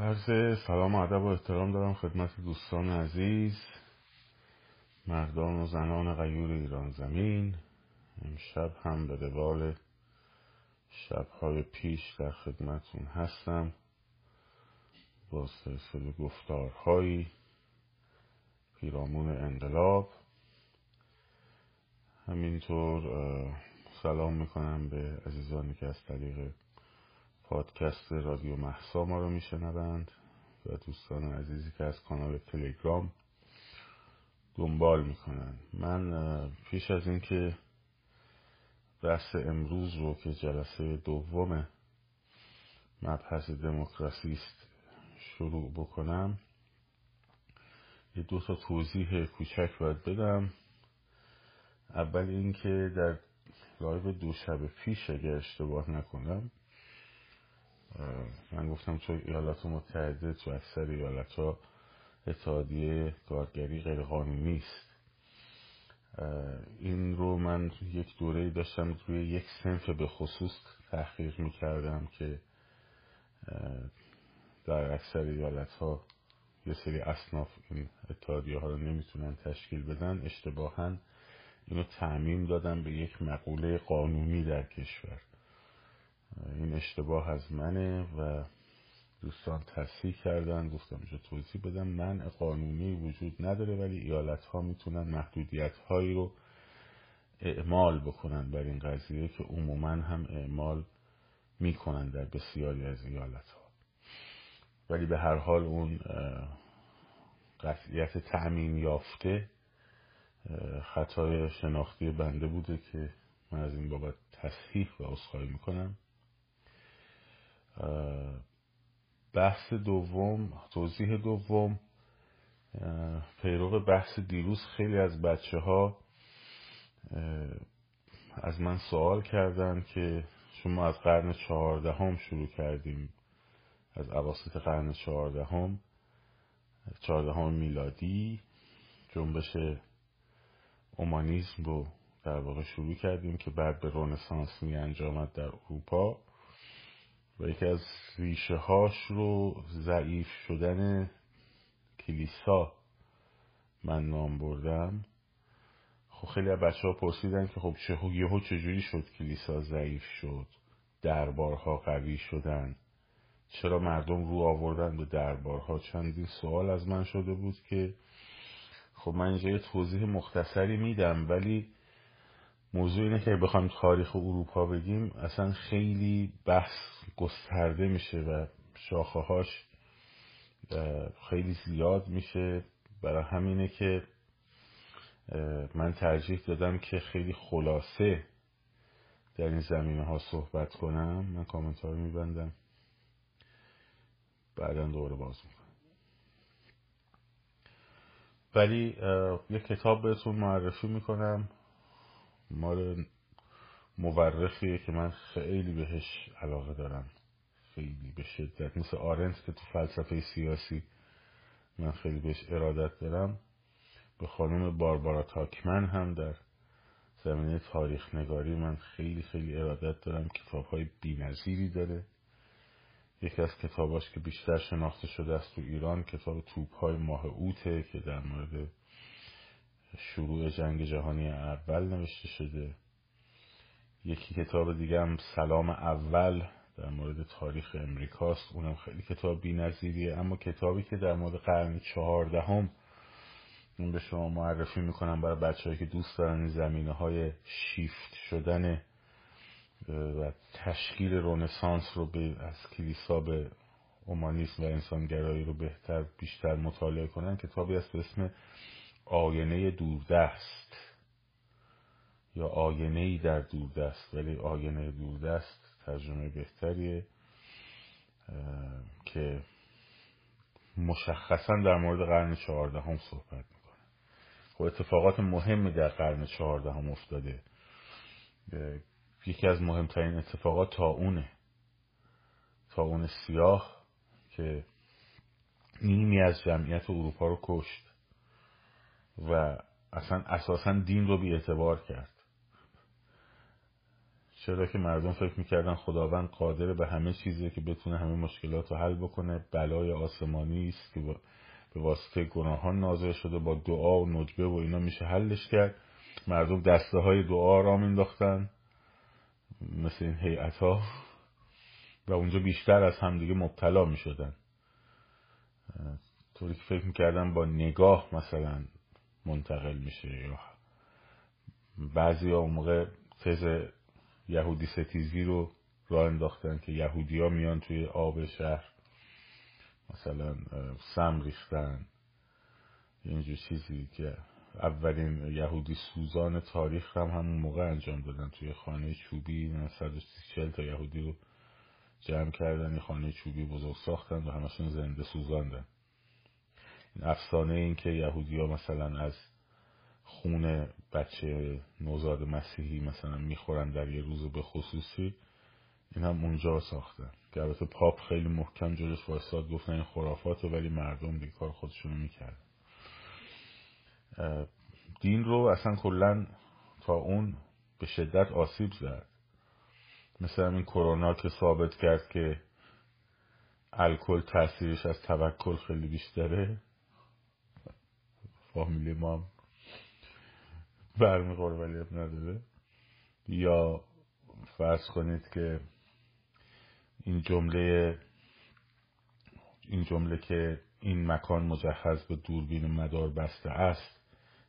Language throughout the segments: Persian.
عرض سلام و ادب و احترام دارم خدمت دوستان عزیز مردان و زنان غیور ایران زمین. امشب هم به روال شبهای پیش در خدمتون هستم. با سلسله گفتارهایی پیرامون انقلاب. همینطور سلام می‌کنم به عزیزانی که از طریق پادکست رادیو محسا ما رو میشنوند و دوستان عزیزی که از کانال تلگرام دنبال می‌کنن من پیش از اینکه بحث امروز رو که جلسه دوم مبحث دموکراسی است شروع بکنم یه دو تا توضیح کوچک باید بدم. اول اینکه در live دو شب پیش اگه اشتباه نکنم من گفتم تو ایالات متحده تو اکثر ایالت ها اتحادیه کارگری غیر قانونی است این رو من یک دوره داشتم روی یک صنف به خصوص تحقیق می کردم که در اکثر ایالت ها یه سری اصناف این اتحادیه ها رو نمی‌تونن تشکیل بدن. اشتباها اینو تعمیم دادم به یک مقوله قانونی در کشور. این اشتباه از منه و دوستان تصحیح کردن گفتم اینجا توضیح بدم. من قانونی وجود نداره ولی ایالت ها می‌تونن محدودیت هایی رو اعمال بکنن بر این قضیه که عموما هم اعمال می‌کنن در بسیاری از ایالت ها ولی به هر حال اون قطعیت تعمین یافته خطای شناختی بنده بوده که من از این بابت تصحیح و اصخایی می‌کنم. بحث دوم توضیح دوم. پیروق بحث دیروز خیلی از بچه ها از من سوال کردن که شما از قرن چهاردهم شروع کردیم از عواسط قرن چهاردهم چهاردهم میلادی جنبش اومانیزم رو در واقع شروع کردیم که بعد به رونسانس می انجامد در اروپا. و یکی از ریشه هاش رو ضعیف شدن کلیسا من نام بردم. خب خیلی از بچه ها پرسیدن که خب چه یهو چجوری شد کلیسا ضعیف شد؟ دربارها قوی شدن. چرا مردم رو آوردن به دربارها؟ چندین سوال از من شده بود که خب من اینجا یه توضیح مختصری میدم ولی موضوع اینه که بخوایم تاریخ اروپا بگیم اصلا خیلی بحث گسترده میشه و شاخه هاش خیلی زیاد میشه. برای همینه که من ترجیح دادم که خیلی خلاصه در این زمینه ها صحبت کنم. من کامنت ها رو میبندم. بعدا دوباره باز می‌کنم. ولی یه کتاب بهتون معرفی می‌کنم. مال مورخیه که من خیلی بهش علاقه دارم. خیلی به شدت. مثل آرنت که تو فلسفه سیاسی من خیلی بهش ارادت دارم. به خانم باربارا تاکمن هم در زمینه تاریخ نگاری من خیلی خیلی ارادت دارم. کتاب های بی داره. یکی از کتاباش که بیشتر شناخته شده است تو ایران کتاب توپ های ماه اوته که در مورد شروع جنگ جهانی اول نوشته شده. یکی کتاب دیگه هم سلام اول در مورد تاریخ امریکاست. اونم خیلی کتاب بی اما کتابی که در مورد قرن چهاردهم این به شما معرفی می‌کنم برای بچه که دوست دارن این زمینه های شیفت شدن و تشکیل رونسانس رو به از کلیسا به اومانیسم و انسانگرایی رو بهتر بیشتر مطالعه کنن کتابی است به اسم آینه دوردست. یا آینه ای در دوردست ولی آینه دوردست ترجمه بهتریه که مشخصا در مورد قرن چهاردهم صحبت می‌کنه. خب اتفاقات مهمی در قرن چهاردهم افتاده. یکی از مهمترین اتفاقات تا اونه. تا اون سیاه که نیمی از جمعیت اروپا رو کشت. و اصلا اساسا دین رو بی اعتبار کرد. چرا که مردم فکر می‌کردن خداوند قادر به همه چیزی که بتونه همه مشکلات رو حل بکنه. بلای آسمانی است که به واسطه گناهان نازل شده با دعا و نجبه و اینا میشه حلش کرد. مردم دسته های دعا را مینداختن مثل این هیئت ها و اونجا بیشتر از همدیگه مبتلا می‌شدن. طوری که فکر می‌کردن با نگاه مثلا منتقل میشه یا بعضی ها موقع تز یهودی ستیزی رو راه انداختن که یهودی ها میان توی آب شهر مثلا سم ریختن اینجور چیزی که اولین یهودی سوزان تاریخ هم همون موقع انجام دادن. توی خانه چوبی 140 تا یهودی رو جمع کردن یه خانه چوبی بزرگ ساختن و همشون زنده سوزاندن. افسانه این که یهودی ها مثلا از خون بچه نوزاد مسیحی مثلا می‌خورن در یه روز به خصوصی این هم اونجا ساختن که البته پاپ خیلی محکم جلوش وایستاد گفتن این خرافاته ولی مردم دیگه کار خودشونو می‌کرد دین رو اصلا کلا تا اون به شدت آسیب زد. مثل این کرونا که ثابت کرد که الکل تاثیرش از توکل خیلی بیشتره. فامیلی ما هم برمیخوره ولی نداره. یا فرض کنید که این جمله این جمله که این مکان مجهز به دوربین مدار بسته است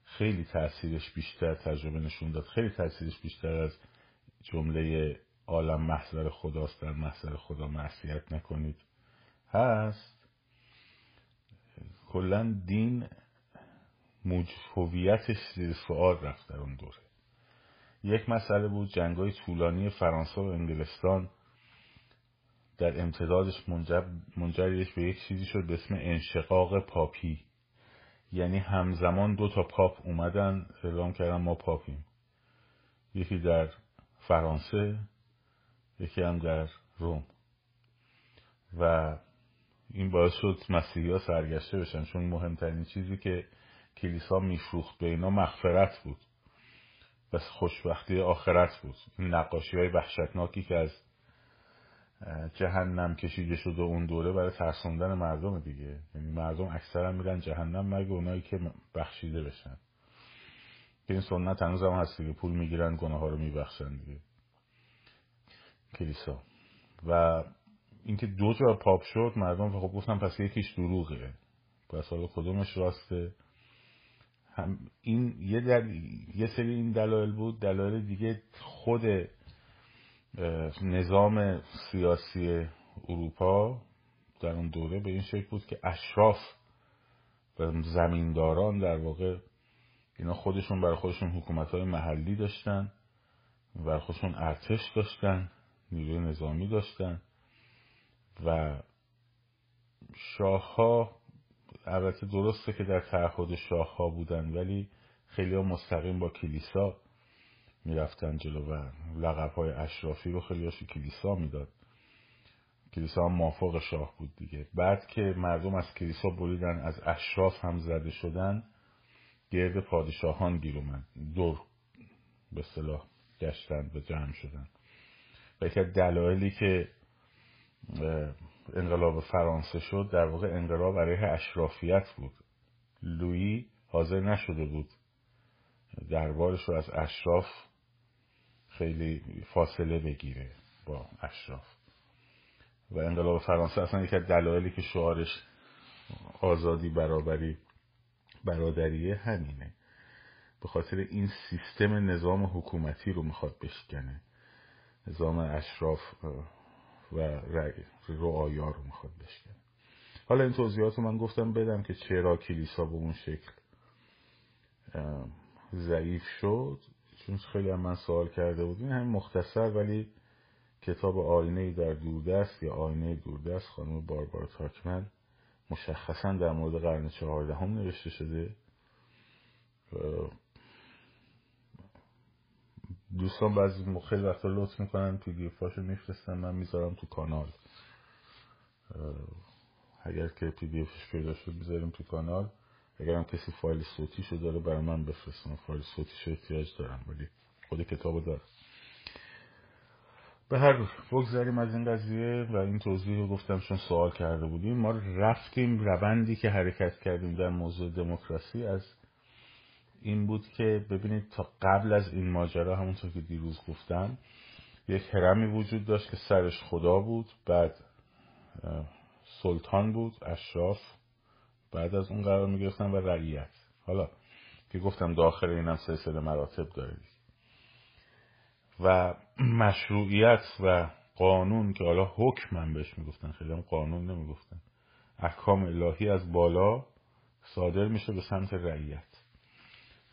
خیلی تاثیرش بیشتر تجربه نشون داد. خیلی تاثیرش بیشتر از جمله عالم محضر خداست در محضر خدا معصیت نکنید. هست. کلا دین هویتش زیر سوال رفت در اون دوره. یک مسئله بود جنگای طولانی فرانسه و انگلستان در امتدادش منجر, به یک چیزی شد به اسم انشقاق پاپی. یعنی همزمان دو تا پاپ اومدن اعلام کردن ما پاپیم. یکی در فرانسه یکی هم در روم. و این باعث شد مسیحی ها سرگشته بشن چون مهمترین چیزی که کلیسا میفروخت به اینا مغفرت بود. بس خوشبختی آخرت بود. این نقاشی های وحشتناکی که از جهنم کشیده شده اون دوره برای ترسوندن مردم دیگه. یعنی مردم اکثرا میرن جهنم مگه اونایی که بخشیده بشن. که این سنت هنوز هم هست دیگه. پول می‌گیرن گناه ها رو میبخشن دیگه. کلیسا. و اینکه دو جا پاپ شد مردم خب گفتن پس یکیش دروغه. پس حالا کدومش راسته؟ هم این یه, دل... یه سری این دلایل بود. دلایل دیگه خود نظام سیاسی اروپا در اون دوره به این شکل بود که اشراف و زمینداران در واقع اینا خودشون برای خودشون حکومت های محلی داشتن و خودشون ارتش داشتن نیروی نظامی داشتن و شاه ها البته درسته که در تعهد شاه ها بودن ولی خیلی ها مستقیم با کلیسا می‌رفتن جلو و لقب های اشرافی رو خیلی هاشو کلیسا می‌داد. کلیسا هم موافق شاه بود دیگه. بعد که مردم از کلیسا بریدن از اشراف هم زده شدن گرد پادشاهان گیر دور به صلاح گشتن و جمع شدن. و یکی دلایلی که انقلاب فرانسه شد در واقع انقلاب علیه اشرافیت بود. لویی حاضر نشده بود. دربارش رو از اشراف خیلی فاصله بگیره با اشراف. و انقلاب فرانسه اصلا یکی دلایلی که شعارش آزادی برابری برادریه همینه. به خاطر این سیستم نظام حکومتی رو می‌خواد بشکنه. نظام اشراف و رعایا رو می‌خواد بشکنه. حالا این توضیحات رو من گفتم بدم که چرا کلیسا به اون شکل ضعیف شد. چون خیلی هم من سوال کرده بود. این همین مختصر ولی کتاب آینه در دوردست یا آینه دوردست خانم باربارا تاکمن مشخصا در مورد قرن چهاردهم نوشته شده. دوستان بعضی خیلی وقتا لطف می‌کنن پی دی افاشو میفرستن من می‌ذارم تو کانال. اگر که پی دی افش پیدا شد بذاریم تو کانال. اگر هم کسی فایل صوتیشو داره برای من بفرستن. فایل صوتیشو احتیاج دارم ولی خود کتابو دارم. به هر بگذاریم از این قضیه و این توضیح رو گفتم چون سوال کرده بودیم. ما رفتیم روندی که حرکت کردیم در موضوع دموکراسی از این بود که ببینید تا قبل از این ماجرا همونطور که دیروز گفتم یک هرمی وجود داشت که سرش خدا بود بعد سلطان بود اشراف بعد از اون قرار می‌گرفتن و رعیت. حالا که گفتم داخل اینم سلسله مراتب داره و مشروعیت و قانون که حالا حکم من بهش می‌گفتن خیلی هم قانون نمی‌گفتن احکام الهی از بالا صادر میشه به سمت رعیت.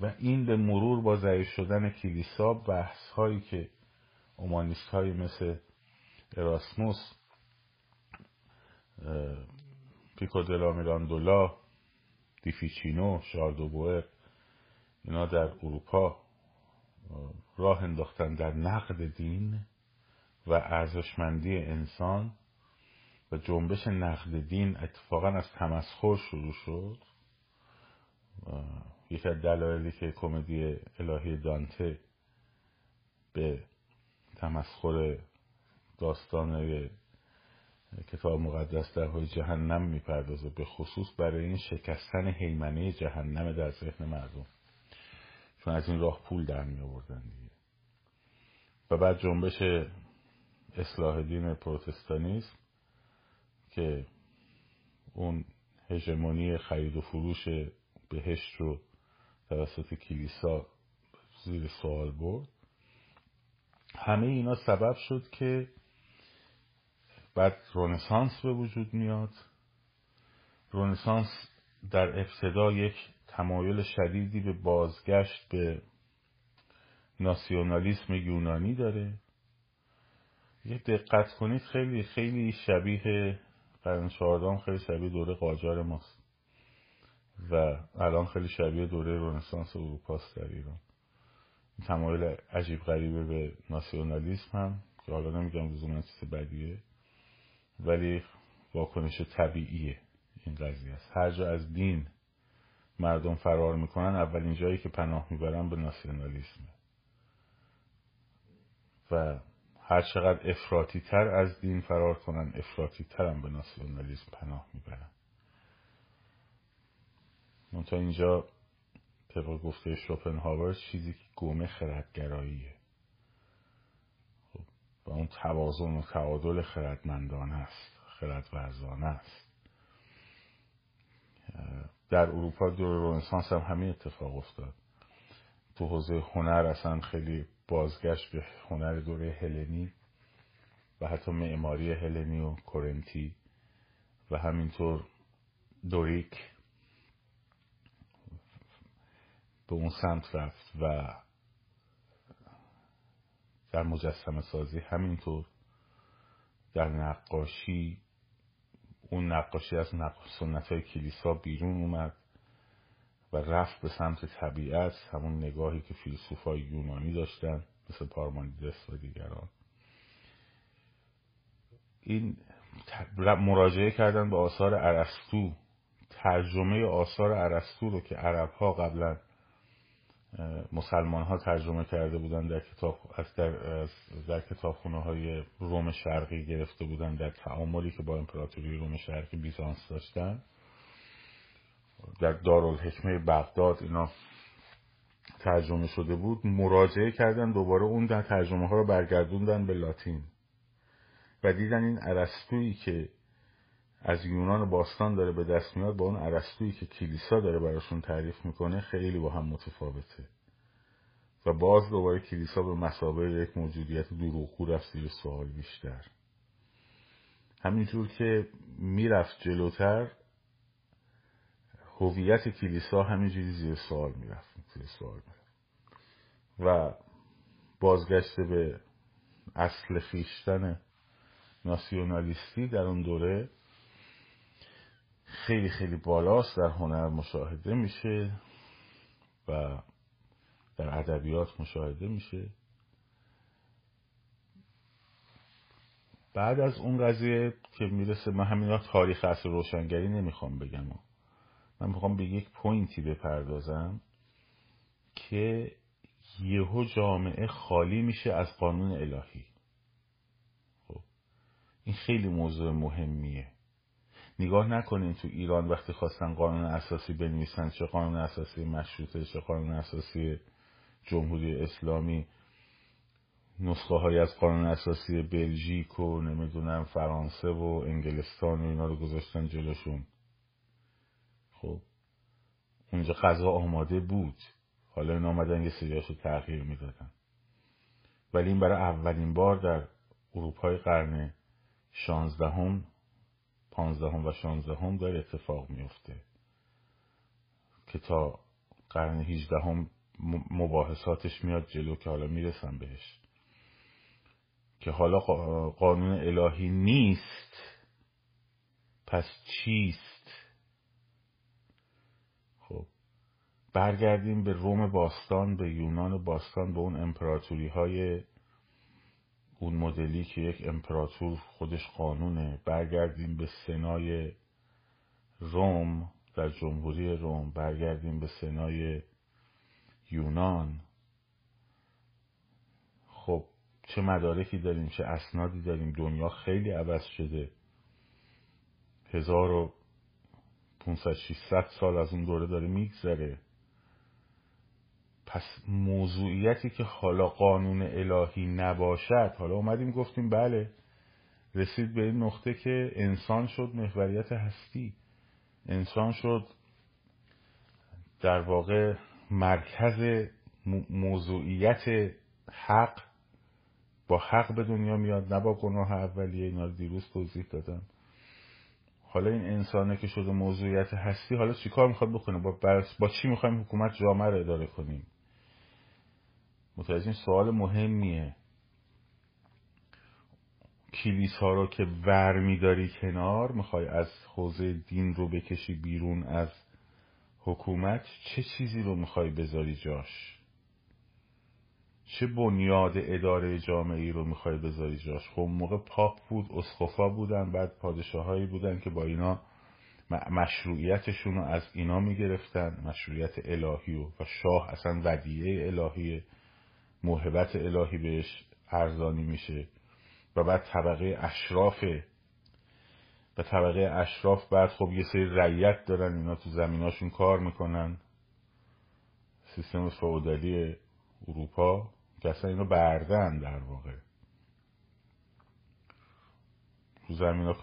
و این به مرور با ضعیف شدن کلیسا بحث هایی که اومانیست هایی مثل اراسموس پیکو دلا میراندولا دیفیچینو شاردوبوئر اینا در اروپا راه انداختن در نقد دین و ارزشمندی انسان و جنبش نقد دین اتفاقا از تمسخر شروع شد. یکی از دلایلی که کمدی الهی دانته به تمسخر داستان کتاب مقدس در های جهنم می‌پردازه به خصوص برای این شکستن حیمنه جهنم در ذهن مردم. چون از این راه پول در می آوردن دیگه. و بعد جنبش اصلاح دین پروتستانیسم که اون هژمونی خرید و فروش بهشت رو توسط کلیسا زیر سوال برد. همه اینا سبب شد که بعد رونسانس به وجود میاد. رونسانس در ابتدا یک تمایل شدیدی به بازگشت به ناسیونالیسم یونانی داره. یه دقت کنید خیلی خیلی شبیه قرن چهاردهم خیلی شبیه دوره قاجار ماست. و الان خیلی شبیه دوره رنسانس اروپاست در ایران. تمایل عجیب غریبه به ناسیونالیسم هم که حالا نمیگم لزوما چیز بدیه ولی واکنش طبیعیه این قضیه است. هر جا از دین مردم فرار می‌کنن اولین جایی که پناه می‌برن به ناسیونالیسمه و هر چقدر افراتی تر از دین فرار کنن افراتی تر هم به ناسیونالیسم پناه می‌برن. منتها اینجا طبق گفته شوپنهاور چیزی که گومه خردگراییه. خب و اون توازن و تعادل خردمندانه است خرد ورزانه است در اروپا دور رنسانس هم همین اتفاق افتاد. تو حوزه هنر اصلا خیلی بازگشت به هنر دوره هلنی و حتی معماری هلنی و کورنتی و همینطور دوریک به اون سمت رفت و در مجسم سازی همینطور در نقاشی اون نقاشی از سنت های کلیسا بیرون اومد و رفت به سمت طبیعت همون نگاهی که فیلسوفای یونانی داشتن مثل پارمانیدس و دیگران. این مراجعه کردن به آثار عرستو ترجمه آثار عرستو رو که عرب ها قبلا مسلمان ها ترجمه کرده بودن در کتاب از در, در کتابخونه های روم شرقی گرفته بودن در تعاملی که با امپراتوری روم شرقی بیزانس داشتن در دارالحکمه بغداد اینا ترجمه شده بود. مراجعه کردن دوباره اون در ترجمه ها رو برگردوندن به لاتین. و دیدن این عرستویی که از یونان باستان داره به دست میاد با اون عرستویی که کلیسا داره براشون تعریف می‌کنه خیلی با هم متفاوته. و باز دوباره کلیسا به مسابقه یک موجودیت دروغگو رفت زیر سوال بیشتر. همینجور که می‌رفت جلوتر هویت کلیسا همینجوری زیر سوال می‌رفت زیر سوال می‌رفت. و بازگشت به اصل خیشتن ناسیونالیستی در اون دوره خیلی خیلی بالاست در هنر مشاهده میشه و در ادبیات مشاهده میشه. بعد از اون قضیه که می‌رسه من همین تاریخ اصل روشنگری نمی‌خوام بگم. من می‌خوام به یک پوینتی بپردازم که یهو جامعه خالی میشه از قانون الهی. این خیلی موضوع مهمیه. نگاه نکنین تو ایران وقتی خواستن قانون اساسی بنویسن چه قانون اساسی مشروطه چه قانون اساسی جمهوری اسلامی نسخه های از قانون اساسی بلژیک و نمی‌دونم فرانسه و انگلستان و اینا رو گذاشتن جلوشون. خب اونجا غذا آماده بود. حالا این آمدن یه سریاشو تغییر می‌دادن. ولی این برای اولین بار در اروپای قرن شانزدهم پانزدهم و شانزدهم داره اتفاق میفته که تا قرن هیچدهم مباحثاتش میاد جلو که حالا می‌رسم بهش. که حالا قانون الهی نیست پس چیست؟ خب برگردیم به روم باستان به یونان باستان به اون امپراتوری های اون مدلی که یک امپراتور خودش قانونه برگردیم به سنای روم در جمهوری روم برگردیم به سنای یونان. خب چه مدارکی داریم چه اسنادی داریم؟ دنیا خیلی عوض شده. هزار و 500 سال از اون دوره داره میگذره. پس موضوعیتی که حالا قانون الهی نباشد حالا اومدیم گفتیم بله رسید به این نقطه که انسان شد محوریت هستی. انسان شد در واقع مرکز موضوعیت حق. با حق به دنیا میاد نه با گناه اولیه. اینا رو دیروز توضیح دادم. حالا این انسانه که شده موضوعیت هستی حالا چیکار می‌خواد بکنه؟ با, با چی می‌خوایم حکومت جامعه رو اداره کنیم؟ متوجه سوال مهمیه. کلیسا رو که ور میداری کنار می‌خوای از حوزه دین رو بکشی بیرون از حکومت چه چیزی رو می‌خوای بذاری جاش؟ چه بنیاد اداره جامعه رو می‌خوای بذاری جاش؟ خب موقع پاپ بود اسقفا بودن بعد پادشاهایی بودن که با اینا مشروعیتشون رو از اینا می‌گرفتن مشروعیت الهی و, شاه اصلا ودیعه الهی موهبت الهی بهش ارزانی میشه و بعد طبقه اشراف و طبقه اشراف بعد خب یه سری رعیت دارن اینا تو زمیناشون کار می‌کنن. سیستم فعودالی اروپا که اصلا اینو بردن در واقع. تو زمین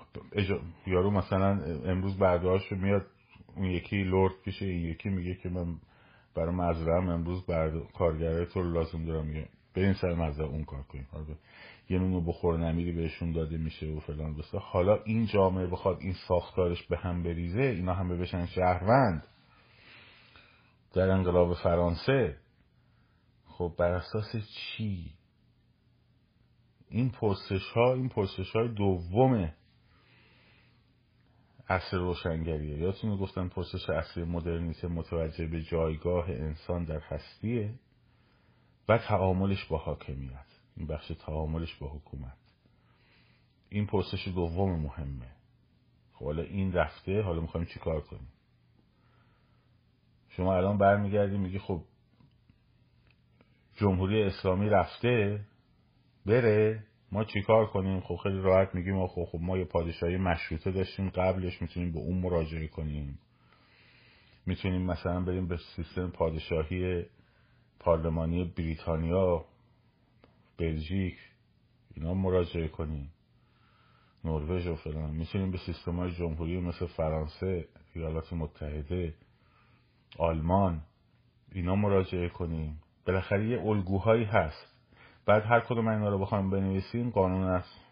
یارو مثلا امروز برداشت میاد اون یکی لورد پیشه این یکی میگه که من برای مزرعم امروز برد... کارگره تو لازم دارم میگه بریم سر مزرعه اون کار کنیم. یه نونو بخور نمیری بهشون داده میشه و فلان بسته حالا این جامعه بخواد این ساختارش به هم بریزه اینا هم بشن شهروند. در انقلاب فرانسه. خب بر اساس چی؟ این پرسش ها این پرسش های دومه. عصر روشنگریه. یادتون گفتن پرسش اصلی مدرنیته متوجه به جایگاه انسان در هستیه و تعاملش با حاکمیت. این بخش تعاملش با حکومت. این پرسش دوم مهمه. خب حالا این رفته حالا می‌خوایم چی کار کنیم؟ شما الان برمیگردی میگی خب جمهوری اسلامی رفته بره ما چیکار کنیم؟ خب خیلی راحت میگیم خب خب ما یه پادشاهی مشروطه داشتیم قبلش می‌تونیم به اون مراجعه کنیم. می‌تونیم مثلا بریم به سیستم پادشاهی پارلمانی بریتانیا بلژیک اینا مراجعه کنیم. نروژ و فلان. می‌تونیم به سیستم های جمهوری مثل فرانسه ایالات متحده آلمان اینا مراجعه کنیم. بالاخره یه الگوهایی هست. بعد هر کدوم اینا رو بخوایم بنویسیم قانون است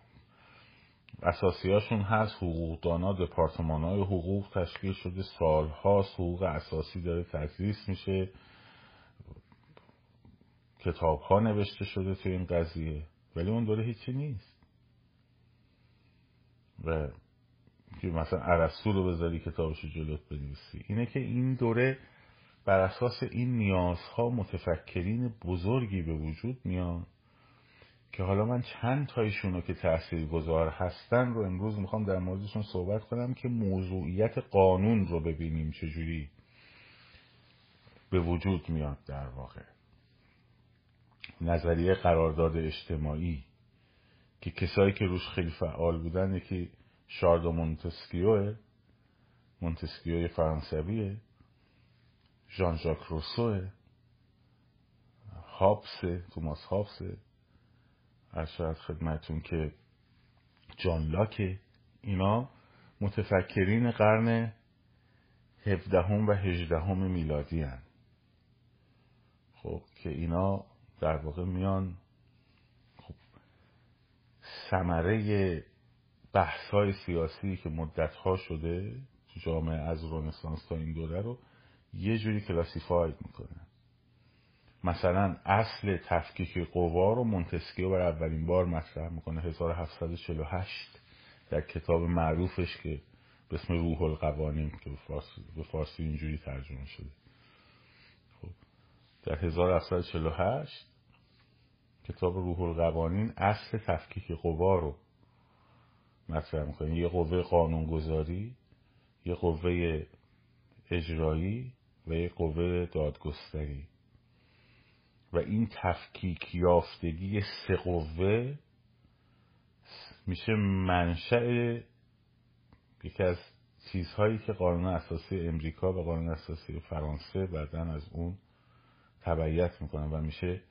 اساسیاشون هست. حقوقدانا دپارتمان های حقوق تشکیل شده. سالها حقوق اساسی داره تدریس میشه. کتاب ها نوشته شده تو این قضیه. ولی اون دوره هیچی نیست. و که مثلا عرصو رو بذاری کتابشو جلوت بنویسی. اینه که این دوره بر اساس این نیازها متفکرین بزرگی به وجود میان که حالا من چند تایشون رو که تأثیر گذار هستن رو امروز می‌خوام در موردشون صحبت کنم که موضوعیت قانون رو ببینیم چجوری به وجود میاد در واقع. نظریه قرارداد اجتماعی که کسایی که روش خیلی فعال بودن یکی شاردو مونتسکیوه مونتسکیو فرانسویه ژان ژاک روسوه هابسه توماس هابسه ارشاد خدمتون که جان لاکه اینا متفکرین قرن هفدهم و هجدهم میلادی هن. خب که اینا در واقع میان خب سمره بحث های سیاسی که مدت ها شده تو جامعه از رونسانس تا این دوره رو یه جوری کلاسیفاید می‌کنه مثلا اصل تفکیک قوا رو مونتسکیو بر اولین بار مطرح می‌کنه 1748 در کتاب معروفش که به اسم روح القوانین که به فارسی, اینجوری ترجمه شده. خب در 1748 کتاب روح القوانین اصل تفکیک قوا رو مطرح می‌کنه. یه قوه قانونگذاری یه قوه اجرایی و یه قوه دادگستری. و این تفکیک یافتگی سه قوه میشه منشأ یکی از چیزهایی که قانون اساسی امریکا و قانون اساسی فرانسه بعدا از اون تبعیت می‌کنن و میشه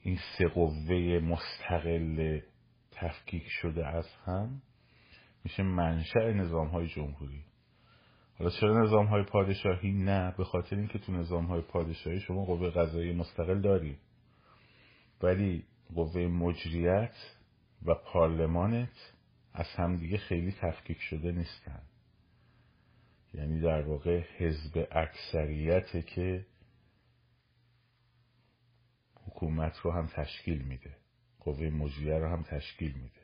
این سه قوه مستقل تفکیک شده از هم میشه منشأ نظام های جمهوری. حالا چرا نظام های پادشاهی نه؟ به خاطر اینکه تو نظام های پادشاهی شما قوه قضایی مستقل داری ولی قوه مجریت و پارلمانت از همدیگه خیلی تفکیک شده نیستن. یعنی در واقع حزب اکثریت که حکومت رو هم تشکیل میده. قوه مجریه رو هم تشکیل میده.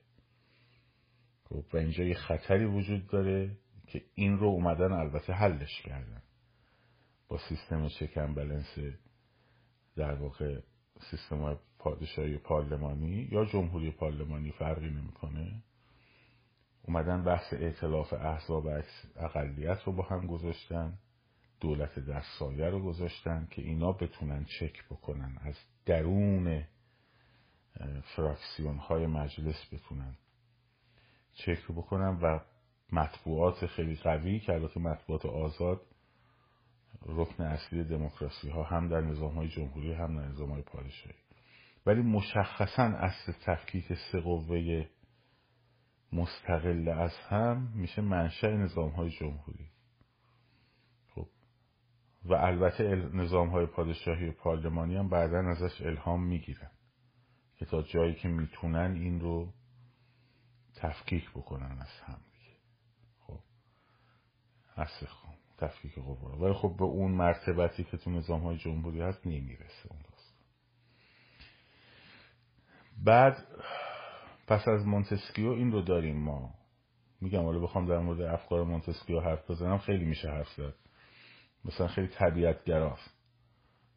خب و اینجا یه خطری وجود داره که این رو اومدن البته حلش کردن. با سیستم چکن بلنس در واقع سیستم پادشاهی پارلمانی یا جمهوری پارلمانی فرقی نمی‌کنه. اومدن بحث اعتلاف احزاب اقلیت رو با هم گذاشتن دولت در سایه رو گذاشتن که اینا بتونن چک بکنن از درون فراکسیون های مجلس بتونن چک بکنن و مطبوعات خیلی قوی که البته مطبوعات آزاد رکن اصلی دموکراسی ها هم در نظام های جمهوری هم در نظام های پادشاهی. ولی مشخصا اصل تفکیک سه قوه مستقل از هم میشه منشأ نظام های جمهوری. خب. و البته نظام های پادشاهی و پارلمانی هم بعدا ازش الهام می‌گیرن که تا جایی که می‌تونن این رو تفکیک بکنن از هم. اصل تفکیک قوا ولی خب به اون مرتبتی که تو نظام های جمهوری هست نمی‌رسه اون بعد پس از مونتسکیو این رو داریم ما. میگم حالا بخوام در مورد افکار مونتسکیو حرف بزنم خیلی میشه حرف زد. مثلا خیلی طبیعت گراست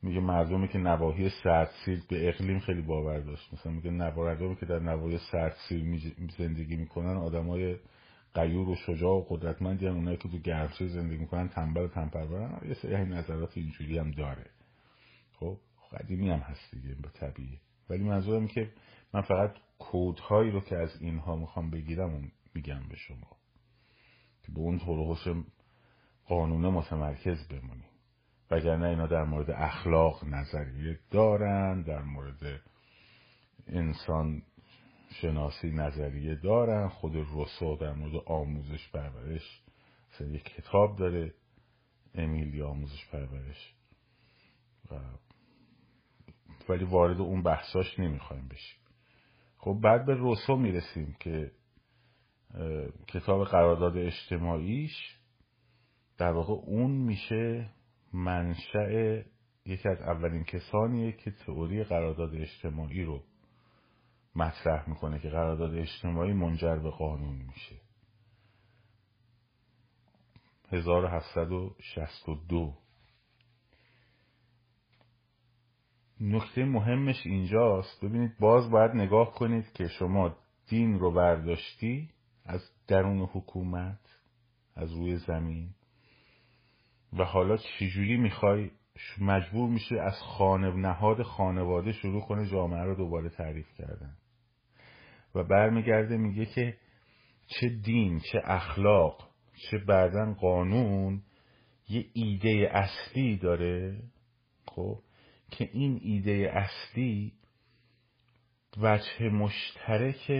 میگه مردمی که نواحی سردسیر به اقلیم خیلی باور داشت. مثلا میگه مردمی که در نواحی سردسیر زندگی می‌کنن آدمای قیور و شجاع و قدرتمندی هم اونایی که تو گرمسیر زندگی می‌کنن تنبل و تنپرورن یه سری نظرات اینجوری هم داره. خب قدیمی هم هست دیگه به طبیعی. ولی منظورم که من فقط کودهایی رو که از اینها می‌خوام بگیرم و میگم به شما. که به اون طور قانون متمرکز بمونیم. وگرنه اینا در مورد اخلاق نظریه دارن در مورد انسان شناسی نظریه دارن خود روسو در مورد آموزش پرورش مثلا یک کتاب داره امیلی آموزش پرورش. و ولی وارد اون بحثاش نمی‌خوایم بشیم. خب بعد به روسو می‌رسیم که کتاب قرارداد اجتماعیش در واقع اون میشه منشأ یکی از اولین کسانیه که تئوری قرارداد اجتماعی رو مطرح می‌کنه که قرارداد اجتماعی منجر به قانون میشه. 1762 نکته مهمش اینجاست. ببینید باز باید نگاه کنید که شما دین رو برداشتی از درون حکومت از روی زمین و حالا چجوری می‌خوای مجبور میشه از خانه نهاد خانواده شروع کنه جامعه رو دوباره تعریف کردن. و برمیگرده میگه که چه دین چه اخلاق چه بعدا قانون یه ایده اصلی داره خب که این ایده اصلی وجه مشترک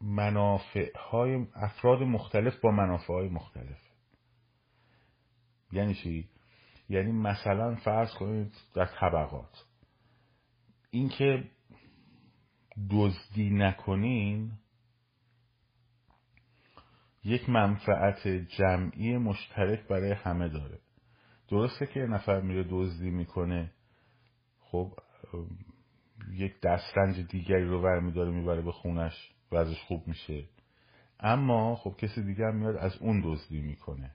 منافع های افراد مختلف با منافع های مختلف یعنی چی؟ یعنی مثلا فرض کنید در طبقات اینکه دزدی نکنین یک منفعت جمعی مشترک برای همه داره. درسته که یه نفر میره دزدی می‌کنه خب یک دسترنج دیگری رو برمیداره می‌بره به خونش و ازش خوب میشه. اما خب کسی دیگر میاد از اون دزدی می‌کنه.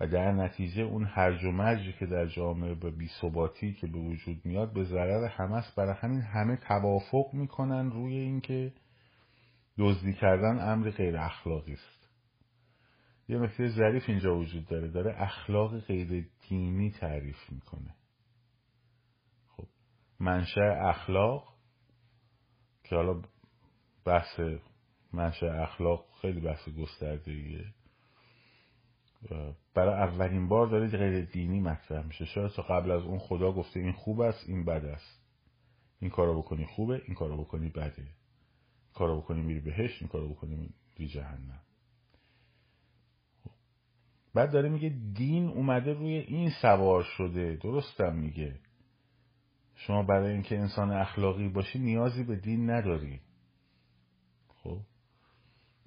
و در نتیجه اون هرج و مرجی که در جامعه به بیثباتی که به وجود میاد به ضرر همه است. برای همین همه توافق می‌کنن روی اینکه دزدی کردن امر غیر اخلاقی است. یه نکته ظریف اینجا وجود داره. داره اخلاق غیر دینی تعریف می‌کنه. خب منشأ اخلاق که حالا بحث منشأ اخلاق خیلی بحث گسترده برای اولین بار داره غیر دینی مطرح میشه. شاید تا قبل از اون خدا گفته این خوب است این بد است. این کارو بکنی خوبه این کارو بکنی بده. این کارو بکنی میری بهش این کارو بکنی میری جهنم. بعد داره میگه دین اومده روی این سوار شده. درستم میگه. شما برای اینکه انسان اخلاقی باشی نیازی به دین نداری. خب؟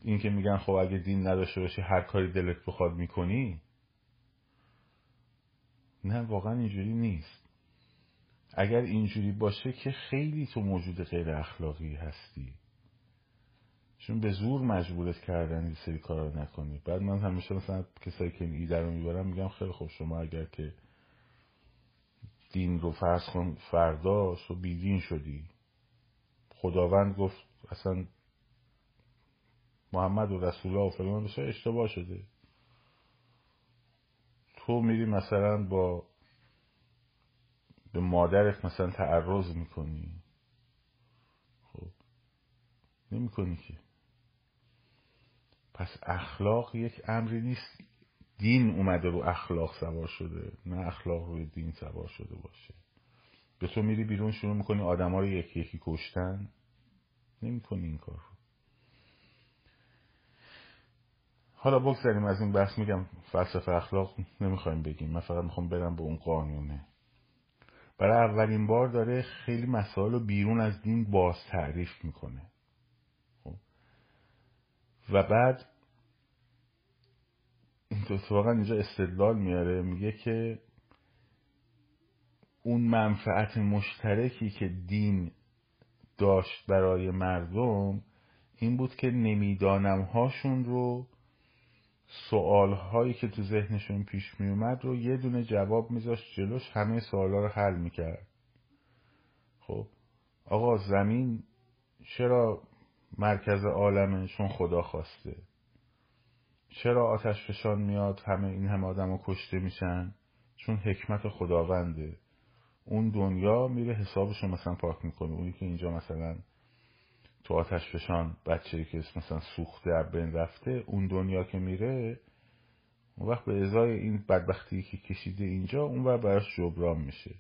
این که میگن خب اگه دین نداشته باشی هر کاری دلت بخواد می‌کنی؟ نه واقعا اینجوری نیست. اگر اینجوری باشه که خیلی تو موجود غیر اخلاقی هستی. چون به زور مجبورت کردن این سری کارا رو نکنی. بعد من همیشه مثلا کسایی که این ایده رو می‌برم میگم خیلی خوب شما اگر که دین رو فرض کن فردا تو بیدین شدی. خداوند گفت اصلا محمد و رسول الله و فلان بشه اشتباه شده. تو میری مثلا با به مادرت مثلا تعرض می‌کنی. خب نمی‌کنی که. پس اخلاق یک امری نیست. دین اومده رو اخلاق سوار شده نه اخلاق روی دین سوار شده باشه. به تو میری بیرون شروع می‌کنی آدم ها رو یکی یکی کشتن. نمی‌کنی این کار. حالا بگذاریم از این بحث میگم فلسفه اخلاق نمی‌خوایم بگیم. من فقط می‌خوام برم به اون قانونه برای اولین بار داره خیلی مسائل رو بیرون از دین باز تعریف می‌کنه. خب. و بعد اتفاقا اینجا استدلال میاره میگه که اون منفعت مشترکی که دین داشت برای مردم این بود که نمی‌دانم هاشون رو سوال هایی که تو ذهنشون پیش می اومد رو یه دونه جواب میذاشت جلوش همه سوالا رو حل می‌کرد. خب آقا زمین چرا مرکز عالمه چون خدا خواسته؟ چرا آتش فشان میاد همه این همه آدم رو کشته میشن؟ چون حکمت خداونده. اون دنیا میره حسابشو مثلا پاک می‌کنه اونی که اینجا مثلا تو آتش فشان بچه که مثلا سوخته بین رفته اون دنیا که میره اون وقت به ازای این بدبختی که کشیده اینجا اون وقت براش جبران میشه.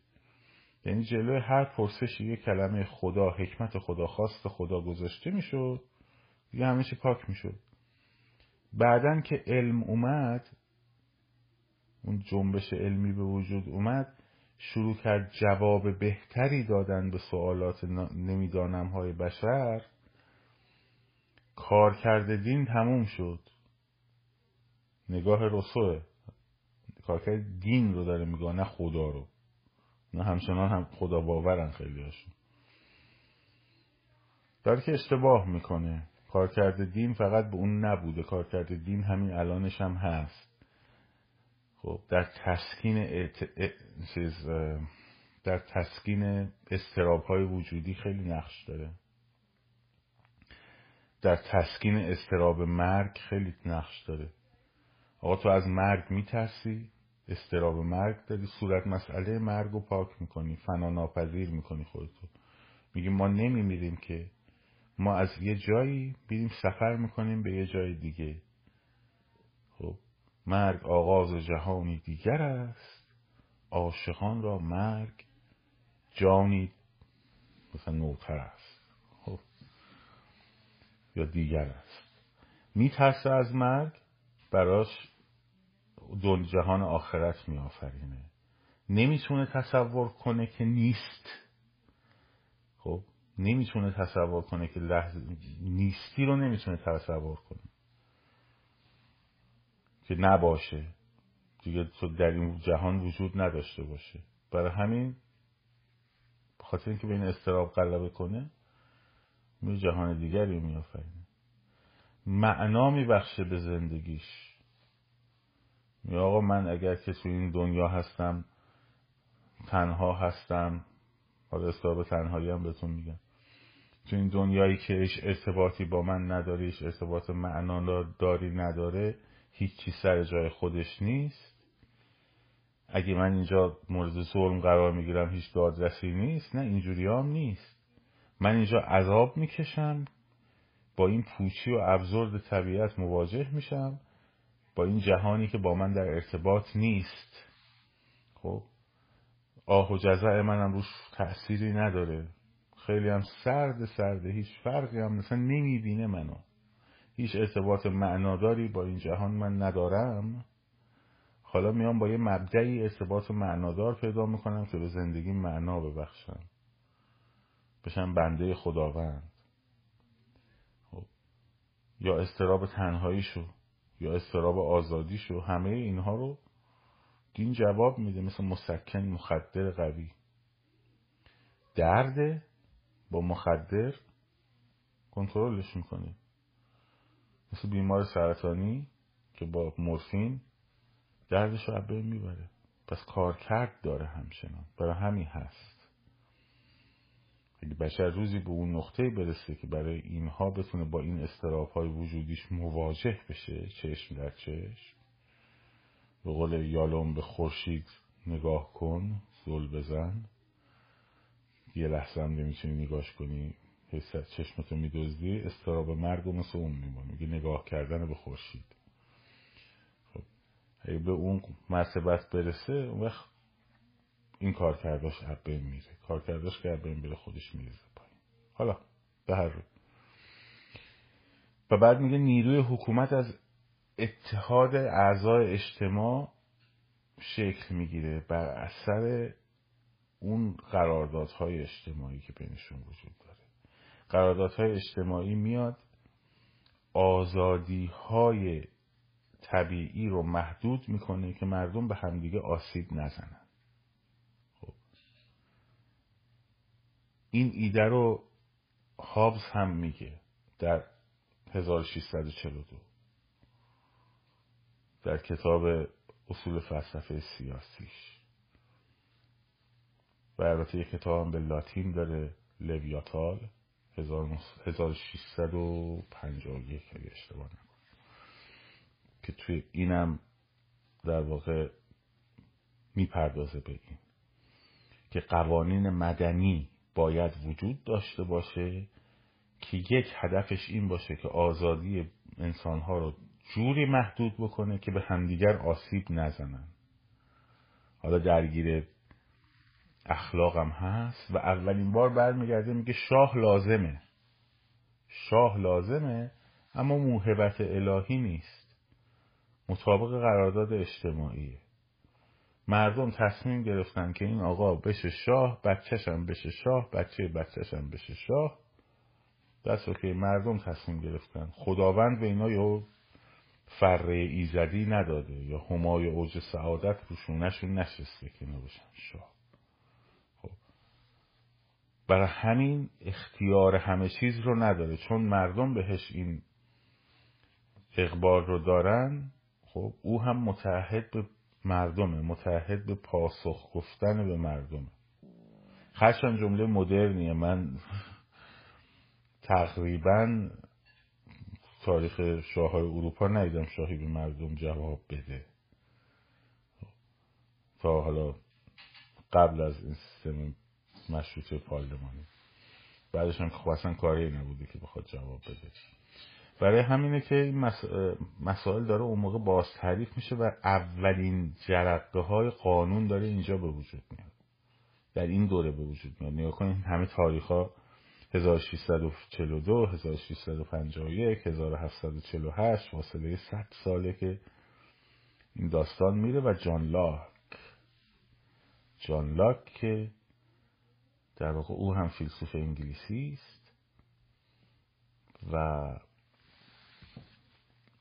یعنی جلوی هر پرسشی یه کلمه خدا حکمت خدا خواست خدا گذاشته می‌شد دیگه همه پاک می‌شد. بعدن که علم اومد اون جنبش علمی به وجود اومد شروع کرد جواب بهتری دادن به سوالات نمی‌دانم های بشر کار کرده دین تموم شد. نگاه رسوه. کرده دین رو داره میگه نه خدا رو. نه همچنان هم خدا باورن خیلی هاشون داره که اشتباه می‌کنه. کار کرده دین فقط به اون نبوده. کار کرده دین همین الانش هم هست. خب در تسکین اعت... در تسکین استراب های وجودی خیلی نقش داره. در تسکین استراب مرگ خیلی نقش داره. آقا تو از مرگ میترسی؟ استراب مرگ داری صورت مسئله مرگ رو پاک می‌کنی فنا ناپذیر می‌کنی خودتو. میگی ما نمیمیریم که ما از یه جایی بیریم سفر می‌کنیم به یه جای دیگه. مرگ آغاز جهانی دیگر است. عاشقان را مرگ جانی مثلا نوتر است. خب. یا دیگر است. میترسه از مرگ؟ براش دون جهان آخرت میآفرینه. نمی‌تونه تصور کنه که نیست. خب. نمی‌تونه تصور کنه که لحظه نیستی رو نمی‌تونه تصور کنه. که نباشه. دیگه در این جهان وجود نداشته باشه. برای همین خاطر اینکه به این استراب غلبه کنه می جهان دیگری میآفرینه. معنا میبخشه به زندگیش. می آقا من اگر که تو این دنیا هستم تنها هستم. حالا استراب تنهایی هم بهتون میگم. تو این دنیایی که هیچ ارتباطی با من نداره هیچ ارتباط معنا داری نداره هیچی سر جای خودش نیست. اگه من اینجا مورد ظلم قرار می‌گیرم هیچ دادرسی نیست. نه اینجوری هم نیست. من اینجا عذاب می‌کشم. با این پوچی و ابزورد طبیعت مواجه میشم. با این جهانی که با من در ارتباط نیست. خب؟ آه و جزع منم روش تأثیری نداره. خیلی هم سرد سرده هیچ فرقی هم مثلا نمی‌بینه منو. هیچ ارتباط معناداری با این جهان من ندارم. حالا میام با یه مبدعی ارتباط معنادار پیدا می‌کنم که به زندگی معنا ببخشم. بشم بنده خداوند. خب. یا استراب تنهاییشو یا استراب آزادیشو همه اینها رو دین جواب میده. مثل مسکن مخدر قوی. درده با مخدر کنترلش می‌کنه. مثل بیمار سرطانی که با مورفین دردش رو بین می‌بره. پس کارکرد داره همچنان. برای همین هست. اگه بشر روزی به اون نقطه برسه که برای اینها بتونه با این استراب های وجودیش مواجه بشه چشم در چشم به قول یالوم به خورشید نگاه کن زل بزن یه لحظه هم نمی‌تونی نگاش کنی. حست چشمتو میدزدی استراب مرگ و مثل اون میمونه میگه نگاه کردن به خورشید. خب به اون مرتبت برسه اون وقت این کار کرداش عبه میره. کار کرداش که عبه میره خودش میریزه پایین. حالا به هر رو. و بعد میگه نیروی حکومت از اتحاد اعضای اجتماع شکل می‌گیره بر اثر اون قراردادهای اجتماعی که بینشون وجود داره. قراردادهای اجتماعی میاد آزادی های طبیعی رو محدود می‌کنه که مردم به همدیگه آسیب نزنن. خب. این ایده رو هابز هم میگه در 1642 در کتاب اصول فلسفه سیاسیش. و البته یک کتاب به لاتین داره لویاتال. 1651 اگه اشتباه نکنم. که توی اینم در واقع می‌پردازه به این. که قوانین مدنی باید وجود داشته باشه که یک هدفش این باشه که آزادی انسانها رو جوری محدود بکنه که به همدیگر آسیب نزنن. حالا درگیر اخلاقم هست و اولین بار برمیگرده میگه شاه لازمه. شاه لازمه اما موهبت الهی نیست. مطابق قرارداد اجتماعیه. مردم تصمیم گرفتن که این آقا بشه شاه بچهشم بشه شاه بچه بچهشم بشه شاه. دست که مردم تصمیم گرفتن. خداوند به اینا یا فره ایزدی نداده یا همای اوج سعادت روشونشون نشسته که نباشن شاه. برای همین اختیار همه چیز رو نداره. چون مردم بهش این اقبال رو دارن خب او هم متحد به مردمه متحد به پاسخ گفتن به مردمه. خشن جمله مدرنیه. من تقریبا تاریخ شاههای اروپا ندیدم شاهی به مردم جواب بده. تا حالا قبل از این سیستم مشروط پارلمانی. بعدش هم خب اصلا کاری نبوده که بخواد جواب بده. برای همینه که این مسائل داره اون موقع باز تعریف میشه و اولین جرقه های قانون داره اینجا به وجود میاد. در این دوره به وجود میاد. نگاه کنید همه تاریخ ها 1642 1651 1748 فاصله 100 ساله که این داستان میره و جان لاک. جان لاک که در واقع او هم فیلسوف انگلیسی است و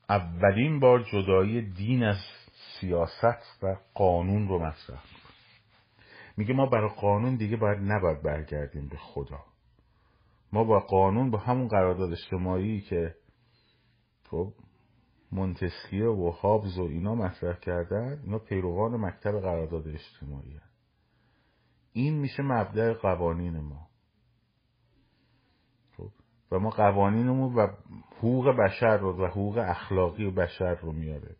اولین بار جدایی دین از سیاست و قانون رو مطرح میگه ما برای قانون دیگه باید نباید برگردیم به خدا ما با قانون با همون قرارداد اجتماعی که خب مونتسکیه و هابز و اینا مطرح کردن اینا پیروان مکتب قرارداد اجتماعی هن. این میشه مبدع قوانین ما. خب؟ و ما قوانینمون و حقوق بشر رو و حقوق اخلاقی و بشر رو میاره.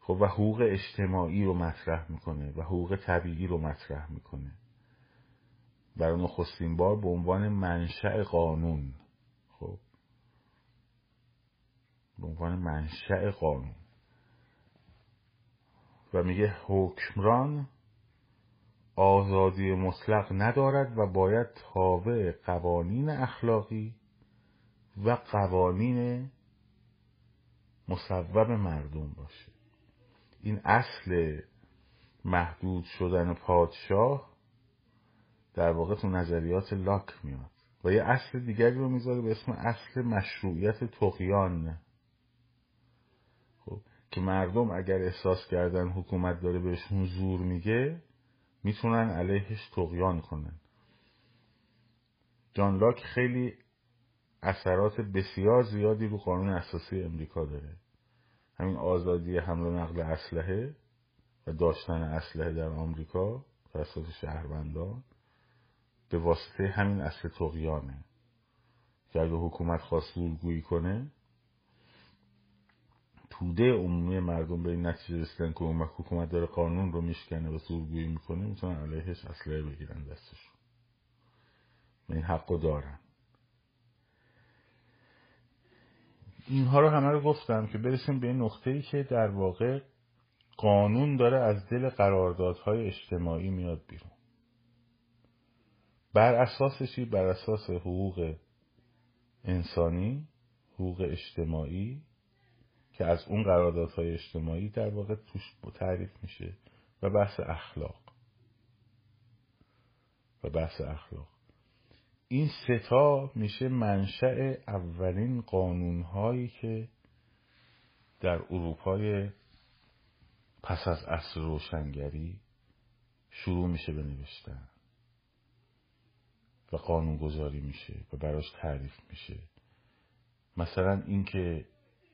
خب؟ و حقوق اجتماعی رو مطرح می‌کنه و حقوق طبیعی رو مطرح می‌کنه. برای نخستین بار به عنوان منشأ قانون. خب؟ به عنوان منشأ قانون. و میگه حکمران آزادی مطلق ندارد و باید تابع قوانین اخلاقی و قوانین مصوب مردم باشه. این اصل محدود شدن پادشاه در واقع تو نظریات لاک میاد و یه اصل دیگری رو می‌ذاره به اسم اصل مشروعیت تقیان خب که مردم اگر احساس کردن حکومت داره بهشون زور میگه می‌تونن علیهش تقیان کنن. جان لاک خیلی اثرات بسیار زیادی رو قانون اساسی امریکا داره. همین آزادی حمل و نقل اسلحه و داشتن اسلحه در آمریکا توسط شهروندان به واسطه همین اصل تقیانه که اگه حکومت خواست زورگویی کنه توده عمومی مردم به این نتیجه رسیدن که حکومت داره قانون رو میشکنه و زورگویی می‌کنه می‌تونن علیهش اسلحه بگیرن دستشون. این حق رو دارن. اینها رو همه رو گفتم که برسیم به این نقطه ای که در واقع قانون داره از دل قراردادهای اجتماعی میاد بیرون. بر اساس چی؟ بر اساس حقوق انسانی حقوق اجتماعی که از اون قراردادهای اجتماعی در واقع توش تعریف میشه و بحث اخلاق. و بحث اخلاق. این ستا میشه منشأ اولین قانونهایی که در اروپای پس از عصر روشنگری شروع میشه به نوشتن. و قانون گذاری میشه و براش تعریف میشه. مثلا اینکه